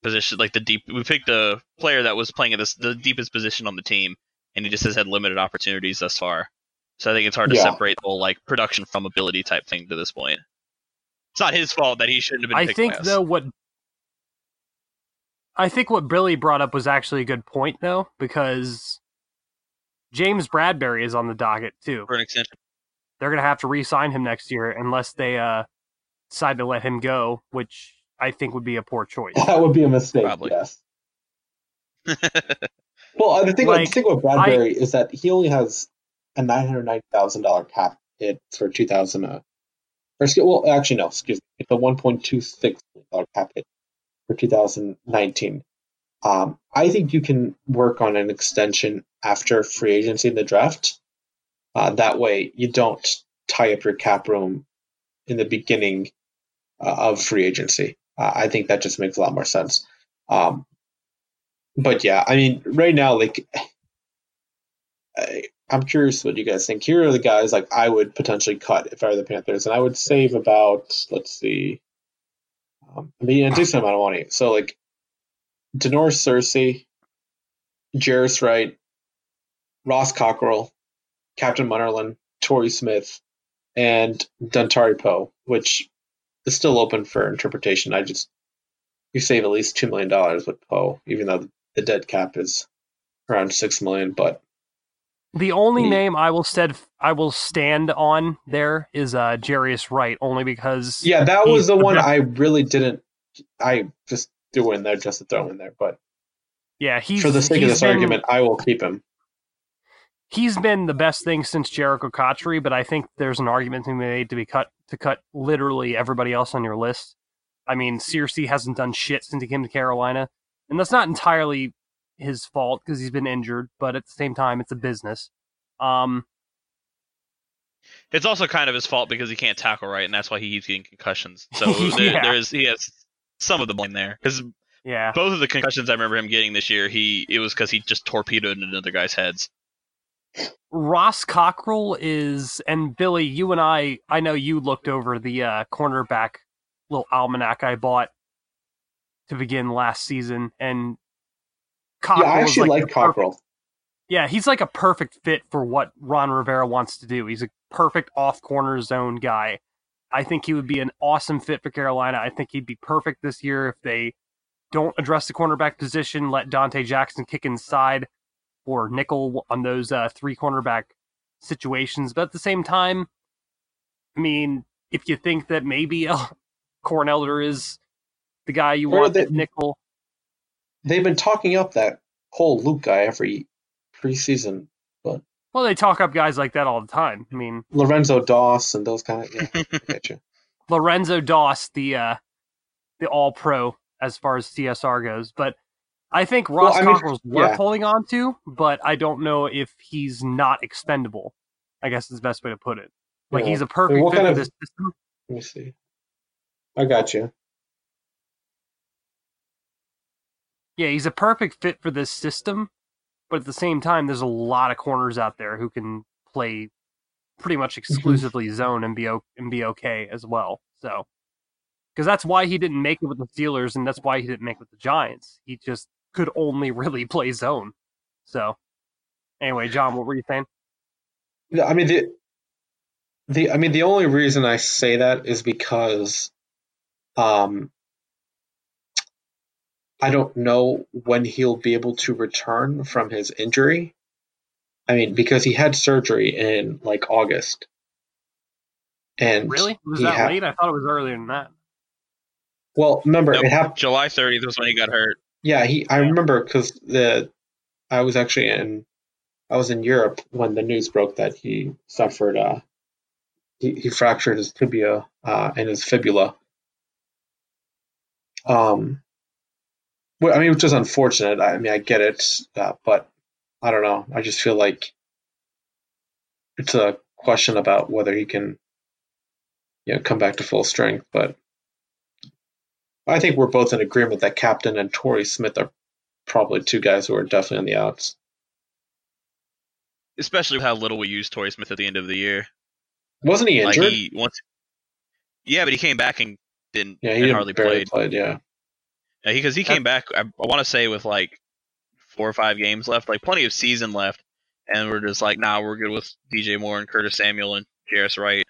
position like the deep. We picked a player that was playing at this the deepest position on the team, and he just has had limited opportunities thus far. So I think it's hard to Yeah. separate the whole like production from ability type thing to this point. It's not his fault that he shouldn't have been. I picked think by us. though what I think what Billy brought up was actually a good point though because James Bradberry is on the docket too. for an extension. They're going to have to re-sign him next year unless they uh, decide to let him go, which I think would be a poor choice. That would be a mistake. Probably. Yes. Well, the thing, Like, the thing with Bradberry is that he only has a nine hundred ninety thousand dollar cap hit for two thousand. Uh, or well, actually, no, excuse me, it's a one point two six dollar cap hit for two thousand nineteen. Um, I think you can work on an extension after free agency in the draft. Uh, that way, you don't tie up your cap room in the beginning uh, of free agency. Uh, I think that just makes a lot more sense. Um, but yeah, I mean, right now, like, I'm curious what you guys think. Here are the guys like I would potentially cut if I were the Panthers, and I would save about let's see, um, I mean, a decent amount of money. So like, Da'Norris Searcy, Jarius Wright, Ross Cockrell, Captain Munnerlyn, Torrey Smith, and Dontari Poe, which is still open for interpretation. I just you save at least two million dollars with Poe, even though the dead cap is around six million. But The only name I will said I will stand on there is uh Jarius Wright, only because yeah, that was the the one I really didn't. I just threw in there just to throw in there, but yeah he's for the sake of this been- argument, I will keep him. he's been the best thing since Jericho Cotchery, but I think there's an argument to be made to be cut to cut literally everybody else on your list. I mean, Searcy hasn't done shit since he came to Carolina, and that's not entirely his fault because he's been injured. But at the same time, it's a business. Um, It's also kind of his fault because he can't tackle right, and that's why he keeps getting concussions. So there, Yeah. there is he has some of the blame there because yeah, both of the concussions I remember him getting this year, he it was because he just torpedoed another guy's heads. Ross Cockrell is, and Billy, you and I, I know you looked over the uh, cornerback little almanac I bought to begin last season, and Cockrell yeah, I actually like like the perfect- Cockrell. Yeah, he's like a perfect fit for what Ron Rivera wants to do. He's a perfect off corner zone guy. I think he would be an awesome fit for Carolina. I think he'd be perfect this year if they don't address the cornerback position, let Donte Jackson kick inside or nickel on those uh, three cornerback situations. But at the same time, I mean, if you think that maybe El- Corn Elder is the guy you Or want they- nickel, They've been talking up that whole Luke guy every preseason. but well, they talk up guys like that all the time. I mean, Lorenzo Doss and those kind of. Yeah, I get you. Lorenzo Doss, the uh, the All Pro as far as CSR goes, but I think Well, Ross I mean, Cockrell's worth yeah. holding on to, but I don't know if he's not expendable. I guess is the best way to put it. Like Yeah. he's a perfect what fit kind for of- this system. Let me see. I got you. Yeah, he's a perfect fit for this system, but at the same time, there's a lot of corners out there who can play pretty much Mm-hmm. exclusively zone and be o- and be okay as well. So, because that's why he didn't make it with the Steelers, and that's why he didn't make it with the Giants. He just could only really play zone. So, anyway, Jon, what were you saying? I mean the the I mean the only reason I say that is because um I don't know when he'll be able to return from his injury. I mean, because he had surgery in like August. And Really? Was that ha- late? I thought it was earlier than that. Well, remember Nope. it happened July 30th was when he got hurt. Yeah, he. I remember because the I was actually in I was in Europe when the news broke that he suffered uh he, he fractured his tibia uh and his fibula. Um, well, I mean, which is unfortunate. I mean, I get it, uh, but I don't know. I just feel like it's a question about whether he can, you know, come back to full strength. But I think we're both in agreement that Captain and Torrey Smith are probably two guys who are definitely on the outs. Especially with how little we used Torrey Smith at the end of the year. Wasn't he Like injured? he once, yeah, but he came back and didn't yeah, he and hardly played. played. Yeah, because he came back. I, I want to say with like four or five games left, like plenty of season left, and we're just like, nah, we're good with DJ Moore and Curtis Samuel and Jarius Wright.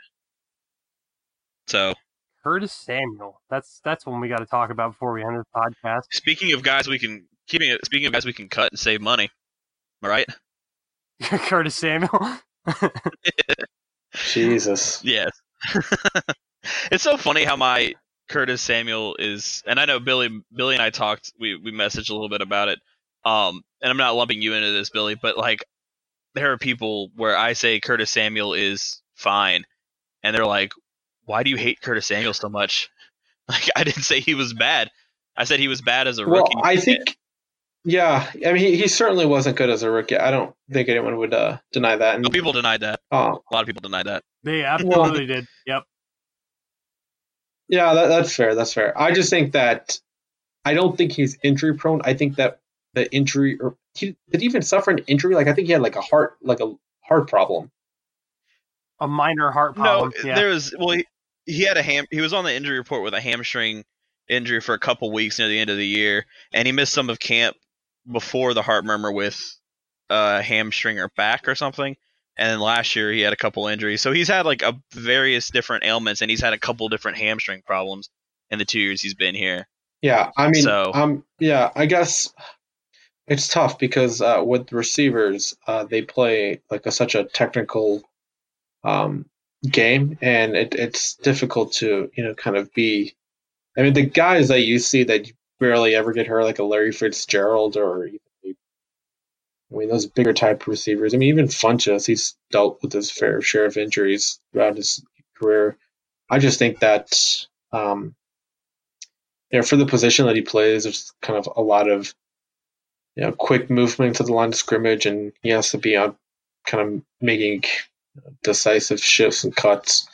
So Curtis Samuel. That's that's one we got to talk about before we end the podcast. speaking of guys we can keeping it. Speaking of guys we can cut and save money, all right? Curtis Samuel. Jesus. Yes. it's so funny how my Curtis Samuel is, and I know Billy, Billy and I talked, we we messaged a little bit about it. Um, and I'm not lumping you into this, Billy, but like, there are people where I say Curtis Samuel is fine, and they're like, "Why do you hate Curtis Samuel so much?" Like, I didn't say he was bad. I said he was bad as a Well, rookie. I think, yeah, I mean, he, he certainly wasn't good as a rookie. I don't think anyone would uh, deny that. And No, people denied that. oh, A lot of people denied that. they absolutely did. Yep. Yeah, that, that's fair. That's fair. I just think that I don't think he's injury prone. I think that the injury, or he did he even suffer an injury. Like I think he had like a heart, like a heart problem. A minor heart problem. No, yeah. there was well, he, he had a ham. He was on the injury report with a hamstring injury for a couple weeks near the end of the year, and he missed some of camp before the heart murmur with a hamstring or back or something. And then last year he had a couple injuries, so he's had like a various different ailments, and he's had a couple different hamstring problems in the two years he's been here. Yeah, I mean, So- um, yeah, I guess it's tough because uh, with receivers, uh, they play like a, such a technical um, game, and it, it's difficult to you know kind of be. I mean, the guys that you see that you barely ever get hurt, like a Larry Fitzgerald or even, I mean, those bigger type receivers. I mean, even Funchess, he's dealt with his fair share of injuries throughout his career. I just think that, um, you know, for the position that he plays, there's kind of a lot of, you know, quick movement to the line of scrimmage, and he has to be on kind of making decisive shifts and cuts.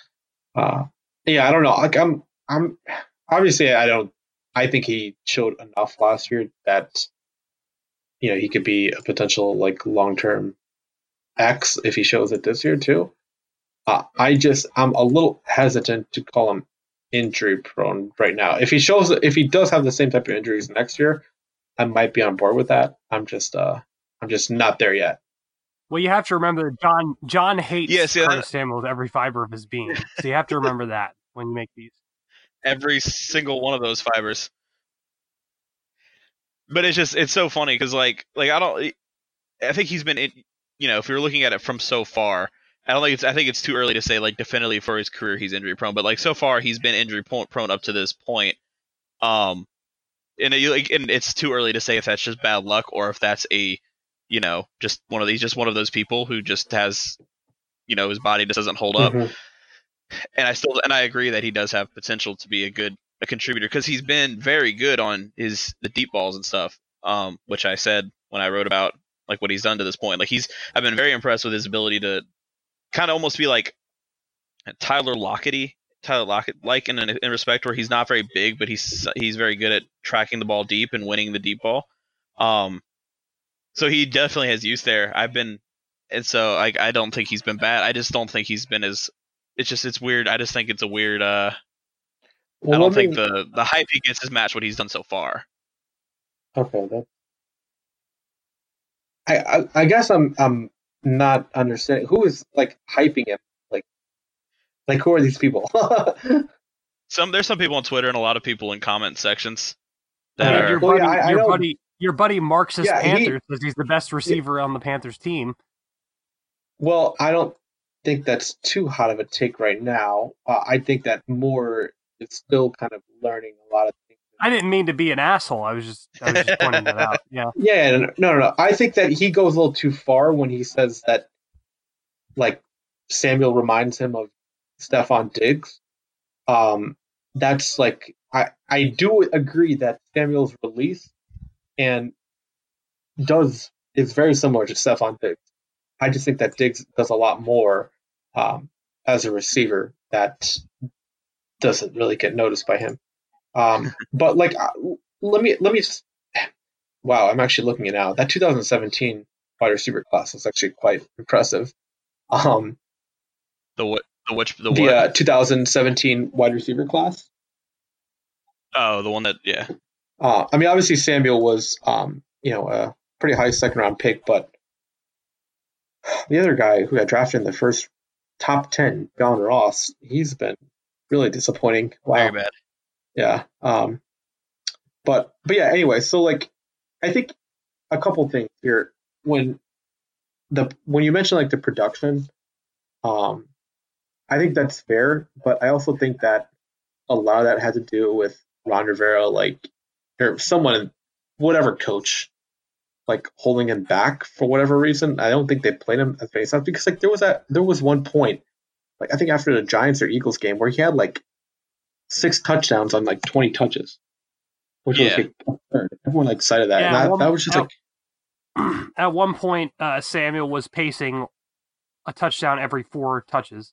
Uh, yeah, I don't know. Like I'm, I'm obviously I don't. I think he showed enough last year that you know he could be a potential like long term X if he shows it this year too. Uh, I just I'm a little hesitant to call him injury prone right now. If he shows if he does have the same type of injuries next year, I might be on board with that. I'm just uh I'm just not there yet. Well, you have to remember that Jon Jon hates Yes, yeah, Curtis Samuel with every fiber of his being. So you have to remember that when you make these. every single one of those fibers. But it's just it's so funny because like like I don't I think he's been in, you know if you're looking at it from so far I don't think it's I think it's too early to say like definitively for his career he's injury prone but like so far he's been injury prone up to this point um and, it, like, and it's too early to say if that's just bad luck or if that's a you know just one of these just one of those people who just has you know his body just doesn't hold up Mhm. and I still and I agree that he does have potential to be a good a contributor because he's been very good on his the deep balls and stuff. Um, which I said when I wrote about like what he's done to this point. Like he's I've been very impressed with his ability to kind of almost be like Tyler Lockety, Tyler Lockett like in in respect where he's not very big, but he's he's very good at tracking the ball deep and winning the deep ball. Um, so he definitely has use there. I've been and so I I don't think he's been bad. I just don't think he's been as it's just it's weird. I just think it's a weird. uh Well, I don't let think me- the the hype he gets is matched what he's done so far. Okay, that. I, I I guess I'm I'm not understanding who is like hyping him like like who are these people? Some there's some people on Twitter and a lot of people in comment sections I that mean, are. your Well, buddy, yeah, I- I your know- buddy, your buddy Marxist Yeah, he- Panthers says he's the best receiver on the Panthers team. well, I don't think that's too hot of a take right now. Uh, I think that Moore is still kind of learning a lot of things. I didn't mean to be an asshole. I was just, I was just pointing that out. Yeah. Yeah, no, no, no. I think that he goes a little too far when he says that, like, Samuel reminds him of Stefon Diggs. Um, that's like I I do agree that Samuel's release and does is very similar to Stefon Diggs. I just think that Diggs does a lot more um, as a receiver that doesn't really get noticed by him. Um, but like, uh, let me let me just Wow, I'm actually looking at it now. That 2017 wide receiver class is actually quite impressive. Um, The what? The which? The the what? uh, 2017 wide receiver class. oh, the one that yeah. Uh, I mean, obviously Samuel was, um, you know, a pretty high second round pick, but the other guy who got drafted in the first top 10, John Ross, he's been really disappointing. Wow. Very bad. Yeah. Um, but but yeah. Anyway, so like, I think a couple things here. When the when you mention like the production, um, I think that's fair. But I also think that a lot of that had to do with Ron Rivera, like or someone, whatever coach, like holding him back for whatever reason. I don't think they played him as face off because like there was that there was one point, like I think after the Giants or Eagles game where he had like six touchdowns on like 20 touches, which Yeah. was like absurd. Everyone like cited that. and Yeah, that, well, that was just now- like, At one point, uh, Samuel was pacing a touchdown every four touches.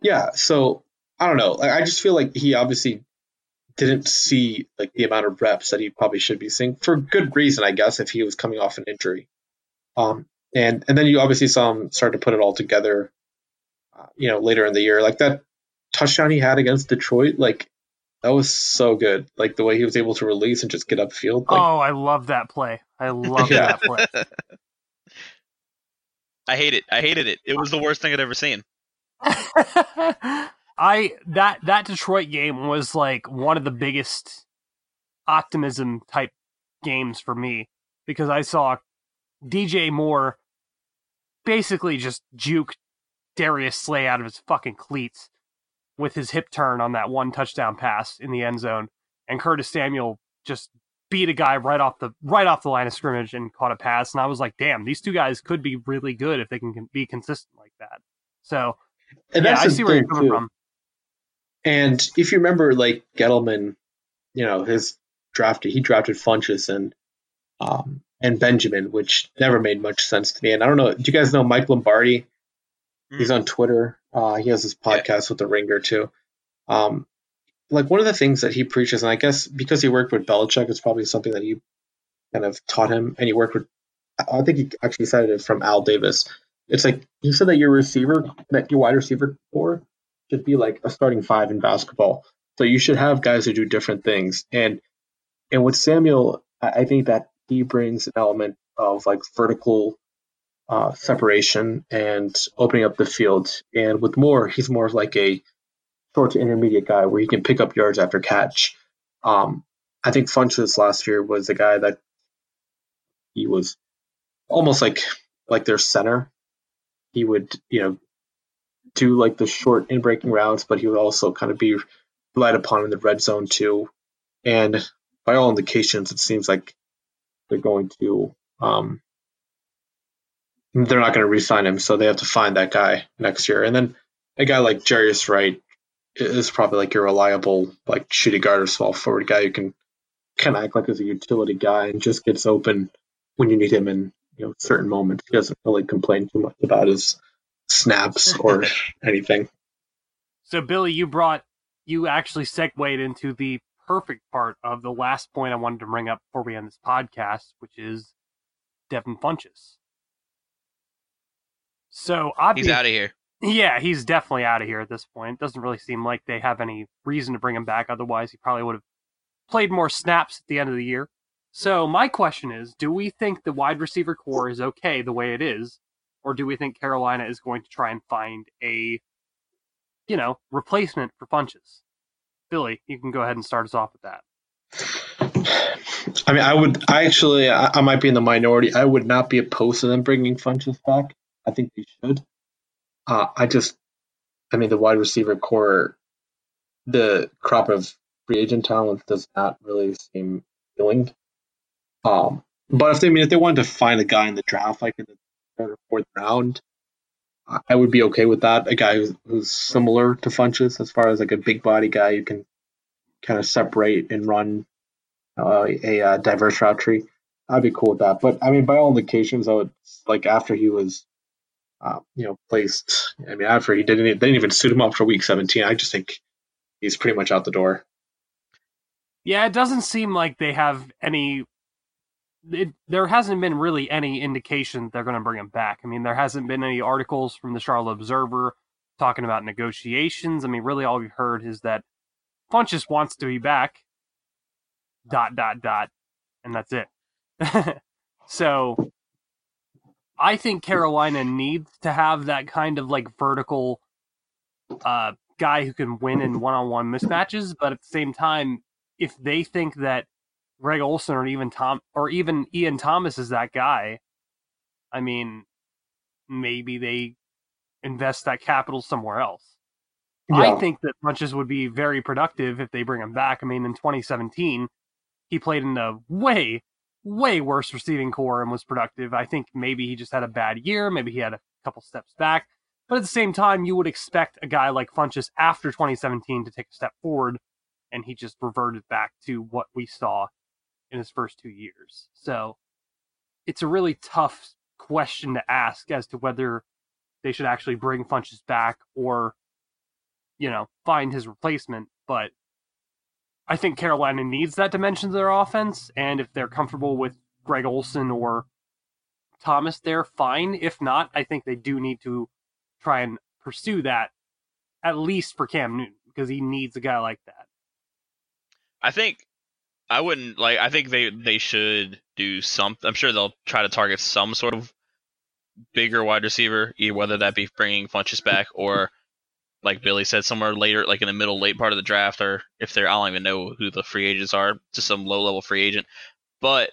yeah. So I don't know. Like, I just feel like he obviously didn't see like the amount of reps that he probably should be seeing for good reason, I guess, if he was coming off an injury. Um, and and then you obviously saw him start to put it all together. Uh, you know, later in the year, like that touchdown he had against Detroit, like that was so good. Like the way he was able to release and just get upfield. Like, oh, I love that play. I love Yeah. that play. I hate it. I hated it. It was the worst thing I'd ever seen. I that that Detroit game was like one of the biggest optimism type games for me because I saw DJ Moore basically just juke Darius Slay out of his fucking cleats with his hip turn on that one touchdown pass in the end zone, and Curtis Samuel just beat a guy right off the right off the line of scrimmage and caught a pass. And I was like, damn, these two guys could be really good if they can be consistent like that. So, and yeah, that's I see where you're coming too. from. And if you remember, like Gettleman, you know, his drafted, he drafted Funchess and um, and Benjamin, which never made much sense to me. And I don't know, do you guys know Mike Lombardi? He's on Twitter. Uh, he has his podcast with the Ringer too. Um, like one of the things that he preaches, and I guess because he worked with Belichick, it's probably something that he kind of taught him. And he worked with, I I think he actually cited it from Al Davis. It's like he said that your receiver, that your wide receiver corps should be like a starting five in basketball. So you should have guys who do different things. And and with Samuel, I, I think that he brings an element of like vertical uh, separation and opening up the field. And with Moore, he's more like a short to intermediate guy where he can pick up yards after catch. Um, I think Funchess last year was a guy that he was almost like like their center. He would, you know, do like the short in breaking routes, but he would also kind of be relied upon in the red zone too. And by all indications, it seems like they're going to um, they're not going to re-sign him, so they have to find that guy next year. And then a guy like Jarius Wright is probably like your reliable like shooting guard or small forward guy who can kind of act like as a utility guy and just gets open when you need him in you know certain moments. He doesn't really complain too much about his snaps or anything. So, Billy, you brought, you actually segued into the perfect part of the last point I wanted to bring up before we end this podcast, which is Devin Funchess. So, obviously, He's obviously, out of here. Yeah, he's definitely out of here at this point. Doesn't really seem like they have any reason to bring him back. Otherwise, he probably would have played more snaps at the end of the year. So, my question is do we think the wide receiver corps is okay the way it is? Or do we think Carolina is going to try and find a, you know, replacement for Funchess? Billy, you can go ahead and start us off with that. I mean, I would. I actually, I, I might be in the minority. I would not be opposed to them bringing Funchess back. I think they should. Uh, I just, I mean, the wide receiver corps, the crop of free agent talent does not really seem appealing. Um, but if they I mean if they wanted to find a guy in the draft, like in the third or fourth round, I would be okay with that. A guy who's, who's similar to Funchess as far as like a big body guy who can kind of separate and run uh, a, uh diverse route tree. I'd be cool with that. But I mean, by all indications, I would like after he was, uh, you know, placed. I mean, after he didn't, they didn't even suit him up for Week 17. I just think he's pretty much out the door. Yeah, it doesn't seem like they have any. It, there hasn't been really any indication they're going to bring him back. I mean, there hasn't been any articles from the Charlotte Observer talking about negotiations. I mean, really, all we've heard is that Funchess wants to be back. Dot dot dot, and that's it. so, I think Carolina needs to have that kind of like vertical uh, guy who can win in one-on-one mismatches, but at the same time, if they think that Greg Olsen or even Tom or even Ian Thomas is that guy, I mean, maybe they invest that capital somewhere else. I think that Funchess would be very productive if they bring him back. I mean, in 2017, he played in a way, way worse receiving corps and was productive. I think maybe he just had a bad year. Maybe he had a couple steps back. But at the same time, you would expect a guy like Funchess after 2017 to take a step forward, and he just reverted back to what we saw in his first two years. So it's a really tough question to ask as to whether they should actually bring Funchess back or, you know, find his replacement. But I think Carolina needs that dimension to their offense, and if they're comfortable with Greg Olsen or Thomas there, fine. If not, I think they do need to try and pursue that, at least for Cam Newton, because he needs a guy like that. I think I wouldn't like. I think they they should do something. I'm sure they'll try to target some sort of bigger wide receiver, whether that be bringing Funchess back or, like Billy said, somewhere later, like in the middle, late part of the draft, or if they're I don't even know who the free agents are, just some low level free agent. But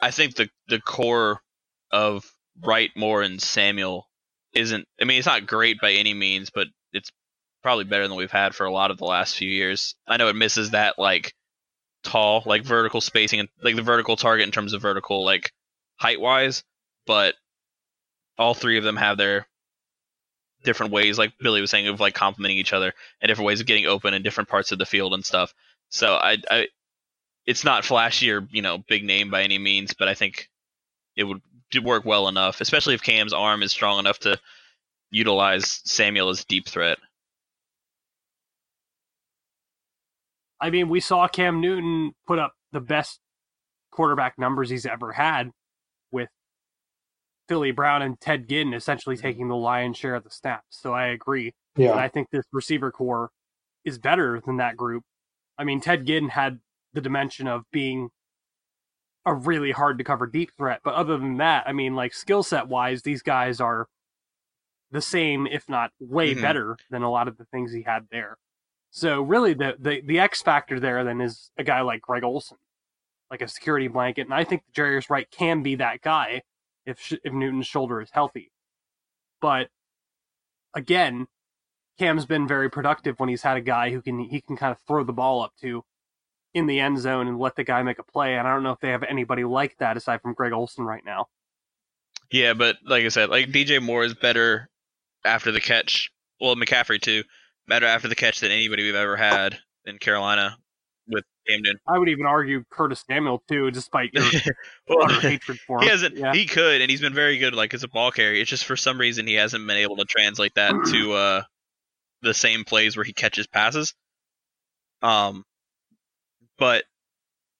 I think the the core of Wright, Moore, and Samuel isn't. I mean, it's not great by any means, but it's probably better than we've had for a lot of the last few years. I know it misses that like tall, like vertical spacing and like the vertical target in terms of vertical like height wise, but all three of them have their different ways, like Billy was saying, of like complementing each other and different ways of getting open in different parts of the field and stuff. So I, I it's not flashy or you know big name by any means, but I think it would work well enough, especially if Cam's arm is strong enough to utilize Samuel as deep threat. I mean, we saw Cam Newton put up the best quarterback numbers he's ever had Philly Brown and Ted Ginn essentially taking the lion's share of the snaps. So I agree. Yeah. And I think this receiver corps is better than that group. I mean, Ted Ginn had the dimension of being a really hard to cover deep threat. But other than that, I mean, like skill set wise, these guys are the same, if not way Mhm. better than a lot of the things he had there. So really, the, the the X factor there then is a guy like Greg Olsen, like a security blanket, and I think Jarius Wright can be that guy if if Newton's shoulder is healthy. But again, Cam's been very productive when he's had a guy who can he can kind of throw the ball up to in the end zone and let the guy make a play. And I don't know if they have anybody like that aside from Greg Olsen right now. Yeah, but like I said, like DJ Moore is better after the catch. Well, McCaffrey too, better after the catch than anybody we've ever had in Carolina with Camden. I would even argue Curtis Samuel too, despite your Well, hatred for him. he hasn't. Yeah. He could, and he's been very good. Like as a ball carrier, it's just for some reason he hasn't been able to translate that to uh, the same plays where he catches passes. Um, but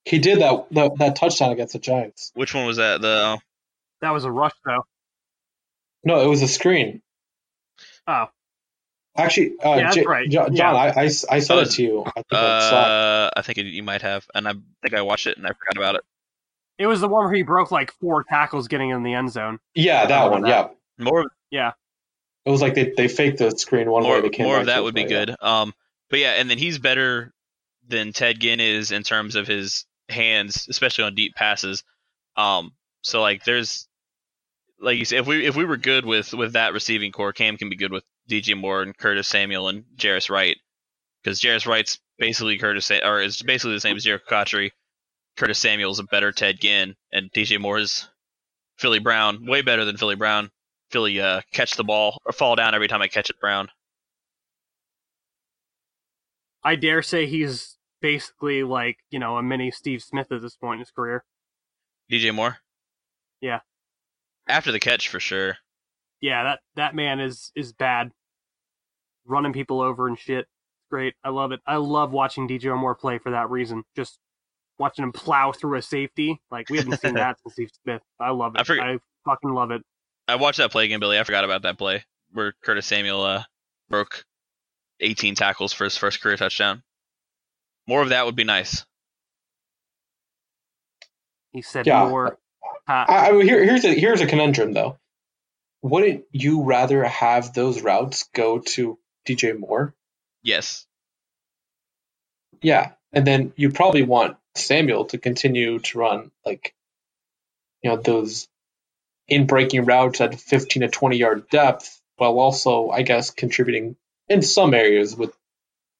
He did that that, that touchdown against the Giants. which one was that? The that was a rush though. No, it was a screen. Oh, Actually, uh, Yeah, J- right. Jo- Jon, Yeah. I, I, I sent Oh, it to you. I think uh, I think you might have, and I think I watched it and I forgot about it. it was the one where he broke like four tackles getting in the end zone. Yeah, that one. Yeah, More of Yeah, it was like they, they faked the screen one more, way. They came more of that the would be play, yeah. good. Um, but yeah, and then he's better than Ted Ginn is in terms of his hands, especially on deep passes. Um, so like there's like you said, if we if we were good with with that receiving corps, Cam can be good with DJ Moore and Curtis Samuel and Jarius Wright because Jarius Wright's basically Curtis or is basically the same as Jericho Cotchery. Curtis Samuel's a better Ted Ginn, and DJ Moore is Philly Brown, way better than Philly Brown. Philly uh, catch the ball or fall down every time I catch it. Brown. I dare say he's basically like you know a mini Steve Smith at this point in his career. DJ Moore. Yeah. After the catch, for sure. Yeah, that that man is is bad, running people over and shit. Great, I love it. I love watching DJ Moore play for that reason. Just watching him plow through a safety, like we haven't seen that since Steve Smith. I love it. I I, fucking love it. I watched that play again, Billy. I forgot about that play where Curtis Samuel uh, broke 18 tackles for his first career touchdown. More of that would be nice. He said Yeah. more. Uh, I, I mean, here, here's a here's a conundrum though. Wouldn't you rather have those routes go to DJ Moore? Yes. Yeah, and then you probably want Samuel to continue to run like, you know, those in breaking routes at 15 to 20 yard depth, while also, I guess, contributing in some areas with,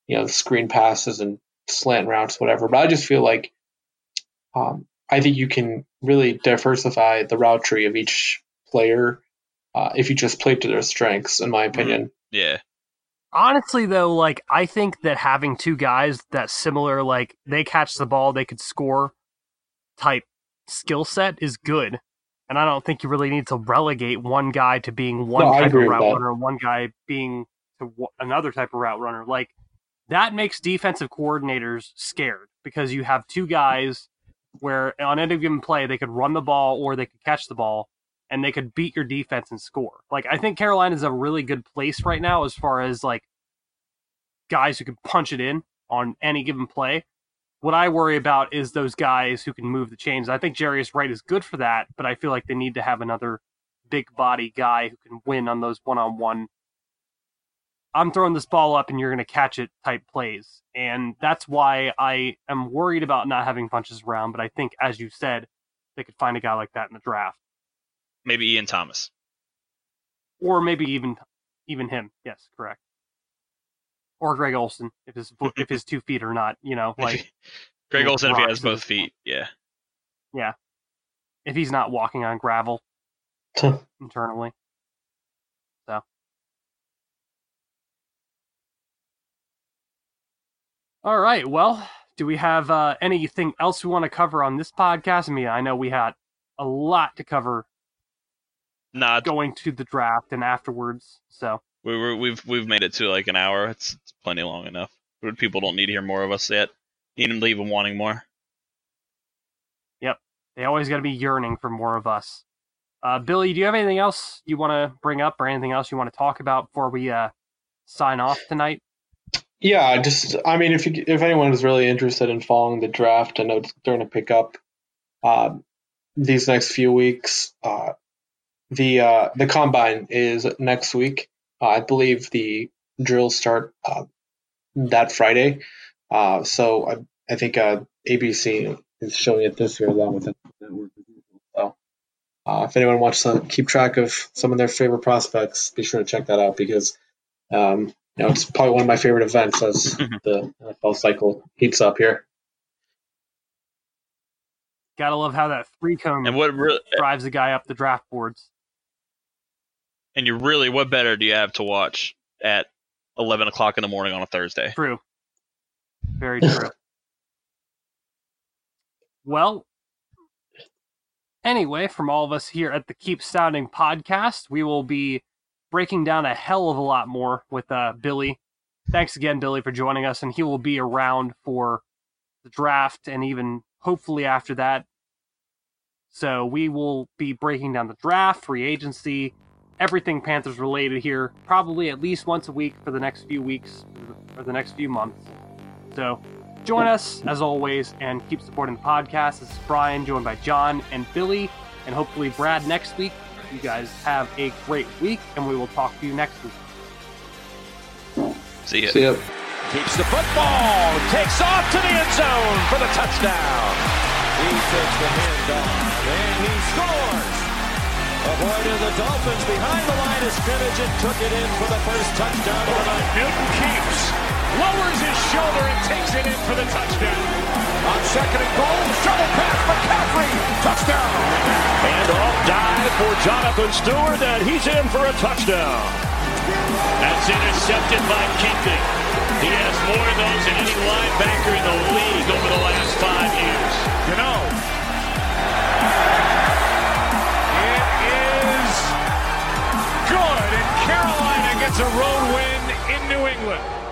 you know, screen passes and slant routes, whatever. But I just feel like, um, I think you can really diversify the route tree of each player uh, if you just play to their strengths, in my opinion. Yeah. honestly though like i think that having two guys that similar like they catch the ball they could score type skill set is good. And i don't think you really need to relegate one guy to being one No, type of route runner and one guy being to w- another type of route runner. Like that makes defensive coordinators scared because you have two guys where on any given play they could run the ball or they could catch the ball and they could beat your defense and score. Like I think Carolina is a really good place right now as far as like guys who can punch it in on any given play. What I worry about is those guys who can move the chains. I think Jarius Wright is good for that, but I feel like they need to have another big body guy who can win on those one on one. I'm throwing this ball up and you're going to catch it type plays. And that's why I am worried about not having Funchess around. But I think, as you said, they could find a guy like that in the draft, Maybe Ian Thomas. or maybe even even him. Yes, correct. Or Greg Olsen if his if his two feet are not, you know, like Greg Olsen if he has both his- feet. Yeah. yeah, if he's not walking on gravel internally. So. All right. Well, do we have uh, anything else we want to cover on this podcast? I mean, I know we had a lot to cover Nah, going to the draft and afterwards. So we were we've we've made it to like an hour. It's, it's plenty long enough. But People don't need to hear more of us yet. Need them leave them wanting more. Yep, they always got to be yearning for more of us. Uh, Billy, do you have anything else you want to bring up or anything else you want to talk about before we uh, sign off tonight? Yeah, I just I mean, if you, if anyone is really interested in following the draft, I know it's starting to pick up uh, these next few weeks. Uh, the uh, the combine is next week. Uh, I believe the drills start uh, that Friday. Uh, so I, I think uh, ABC is showing it this year along with the network. So uh, if anyone wants to keep track of some of their favorite prospects, be sure to check that out because um, you know it's probably one of my favorite events as the NFL cycle heats up here. Gotta love how that three cone And what really drives a guy up the draft boards. And you really what better do you have to watch at eleven o'clock in the morning on a Thursday? True. Very true. well, anyway, from all of us here at the Keep Pounding podcast, we will be breaking down a hell of a lot more with uh, Billy. Thanks again, Billy, for joining us, and he will be around for the draft and even hopefully after that. So we will be breaking down the draft, free agency, everything Panthers related here, probably at least once a week for the next few weeks or the next few months. So join us as always and keep supporting the podcast. This is Brian, joined by Jon and Billy, and hopefully Brad next week. You guys have a great week, and we will talk to you next week. See ya. See ya. Keeps the football. Takes off to the end zone for the touchdown. He takes the handoff and he scores. Avoided the Dolphins behind the line of scrimmage and took it in for the first touchdown of the night. Newton keeps, lowers his shoulder and takes it in for the touchdown. On second and goal, shovel pass McCaffrey, touchdown. And off dive for Jonathan Stewart, and he's in for a touchdown. That's intercepted by Kuechly. He has more of those than any linebacker in the league. Carolina gets a road win in New England.